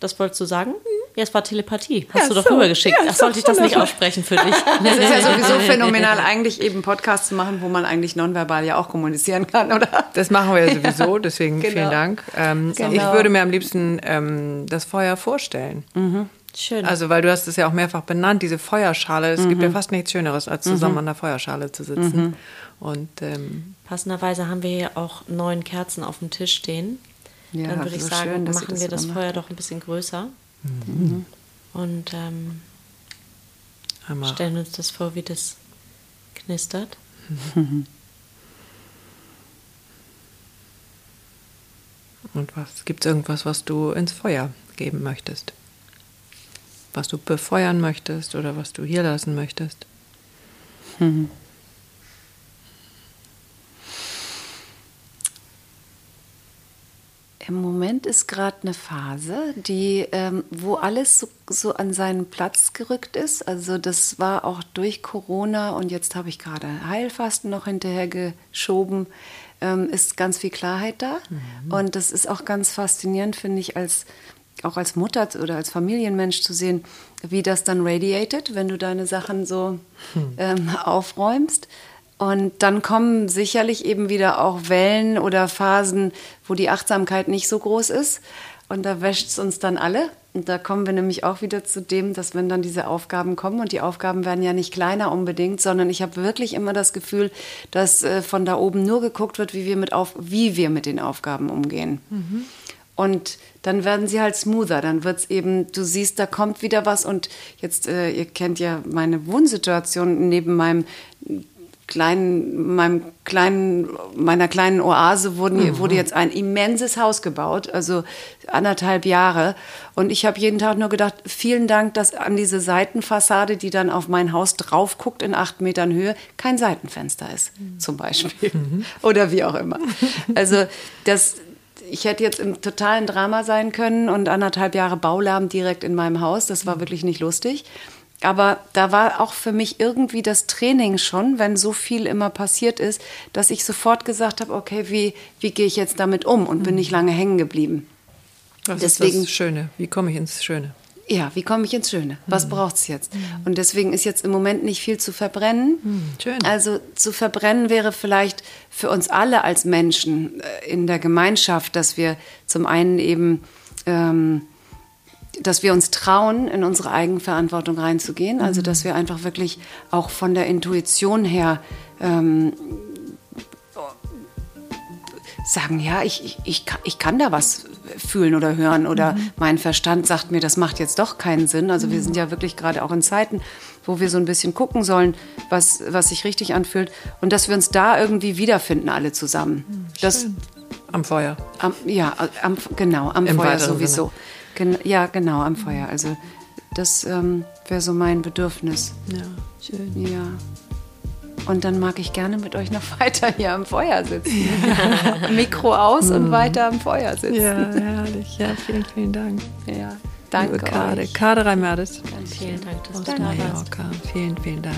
S3: Das wolltest du sagen? Ja, es war Telepathie. Hast ja, du doch so. rübergeschickt. Ja, Ach, sollte ich das nicht aussprechen für dich?
S1: Das ist ja sowieso phänomenal, eigentlich eben Podcasts zu machen, wo man eigentlich nonverbal ja auch kommunizieren kann, oder?
S2: Das machen wir ja sowieso, deswegen genau. vielen Dank. Ähm, genau. Ich würde mir am liebsten ähm, das Feuer vorstellen. Mhm. Schön. Also, weil du hast es ja auch mehrfach benannt, diese Feuerschale. Es mhm. gibt ja fast nichts Schöneres, als zusammen mhm. an der Feuerschale zu sitzen. Mhm. Und ähm,
S3: passenderweise haben wir hier auch neun Kerzen auf dem Tisch stehen. Ja, Dann würde ich sagen, schön, machen wir das Feuer doch ein bisschen größer. Mhm. Und ähm. Stellen uns das vor, wie das knistert.
S2: Und was gibt es irgendwas, was du ins Feuer geben möchtest? Was du befeuern möchtest oder was du hier lassen möchtest? Mhm.
S1: Im Moment ist gerade eine Phase, die, ähm, wo alles so, so, an seinen Platz gerückt ist. Also das war auch durch Corona und jetzt habe ich gerade Heilfasten noch hinterher geschoben. Ähm, ist ganz viel Klarheit da. Mhm. Und das ist auch ganz faszinierend, finde ich, als auch als Mutter oder als Familienmensch zu sehen, wie das dann radiated, wenn du deine Sachen so hm. ähm, aufräumst. Und dann kommen sicherlich eben wieder auch Wellen oder Phasen, wo die Achtsamkeit nicht so groß ist. Und da wäscht es uns dann alle. Und da kommen wir nämlich auch wieder zu dem, dass wenn dann diese Aufgaben kommen, und die Aufgaben werden ja nicht kleiner unbedingt, sondern ich habe wirklich immer das Gefühl, dass äh, von da oben nur geguckt wird, wie wir mit, auf, wie wir mit den Aufgaben umgehen. Mhm. Und dann werden sie halt smoother. Dann wird es eben, du siehst, da kommt wieder was. Und jetzt, äh, ihr kennt ja meine Wohnsituation neben meinem kleinen, meinem kleinen, meiner kleinen Oase wurden, mhm. wurde jetzt ein immenses Haus gebaut, also anderthalb Jahre. Und ich habe jeden Tag nur gedacht, vielen Dank, dass an diese Seitenfassade, die dann auf mein Haus drauf guckt in acht Metern Höhe, kein Seitenfenster ist, mhm. zum Beispiel. Mhm. Oder wie auch immer. Also das, ich hätte jetzt im totalen Drama sein können und anderthalb Jahre Baulärm direkt in meinem Haus. Das war mhm. wirklich nicht lustig. Aber da war auch für mich irgendwie das Training schon, wenn so viel immer passiert ist, dass ich sofort gesagt habe, okay, wie, wie gehe ich jetzt damit um und bin nicht mhm. lange hängen geblieben.
S2: Was deswegen, ist das Schöne? Wie komme ich ins Schöne?
S1: Ja, wie komme ich ins Schöne? Was mhm. braucht es jetzt? Mhm. Und deswegen ist jetzt im Moment nicht viel zu verbrennen.
S2: Mhm, schön.
S1: Also zu verbrennen wäre vielleicht für uns alle als Menschen äh, in der Gemeinschaft, dass wir zum einen eben ähm, dass wir uns trauen, in unsere Eigenverantwortung reinzugehen. Also, dass wir einfach wirklich auch von der Intuition her ähm, sagen, ja, ich, ich, ich, kann, ich kann da was fühlen oder hören oder mhm. mein Verstand sagt mir, das macht jetzt doch keinen Sinn. Also mhm. wir sind ja wirklich gerade auch in Zeiten, wo wir so ein bisschen gucken sollen, was, was sich richtig anfühlt und dass wir uns da irgendwie wiederfinden, alle zusammen. Mhm, das,
S2: am Feuer.
S1: Am, ja, am, genau, am Im Feuer sowieso. Sinne. Gen ja, genau, am Feuer. Also das ähm, wäre so mein Bedürfnis.
S2: Ja, schön.
S1: Ja. Und dann mag ich gerne mit euch noch weiter hier am Feuer sitzen. Ja. Mikro aus mhm. und weiter am Feuer sitzen.
S2: Ja, herrlich. Ja, vielen, vielen Dank.
S1: Ja, danke Liebe
S2: Kade. euch. Kade Reimerdes.
S3: Vielen Dank, dass
S2: du da warst. Vielen, vielen Dank.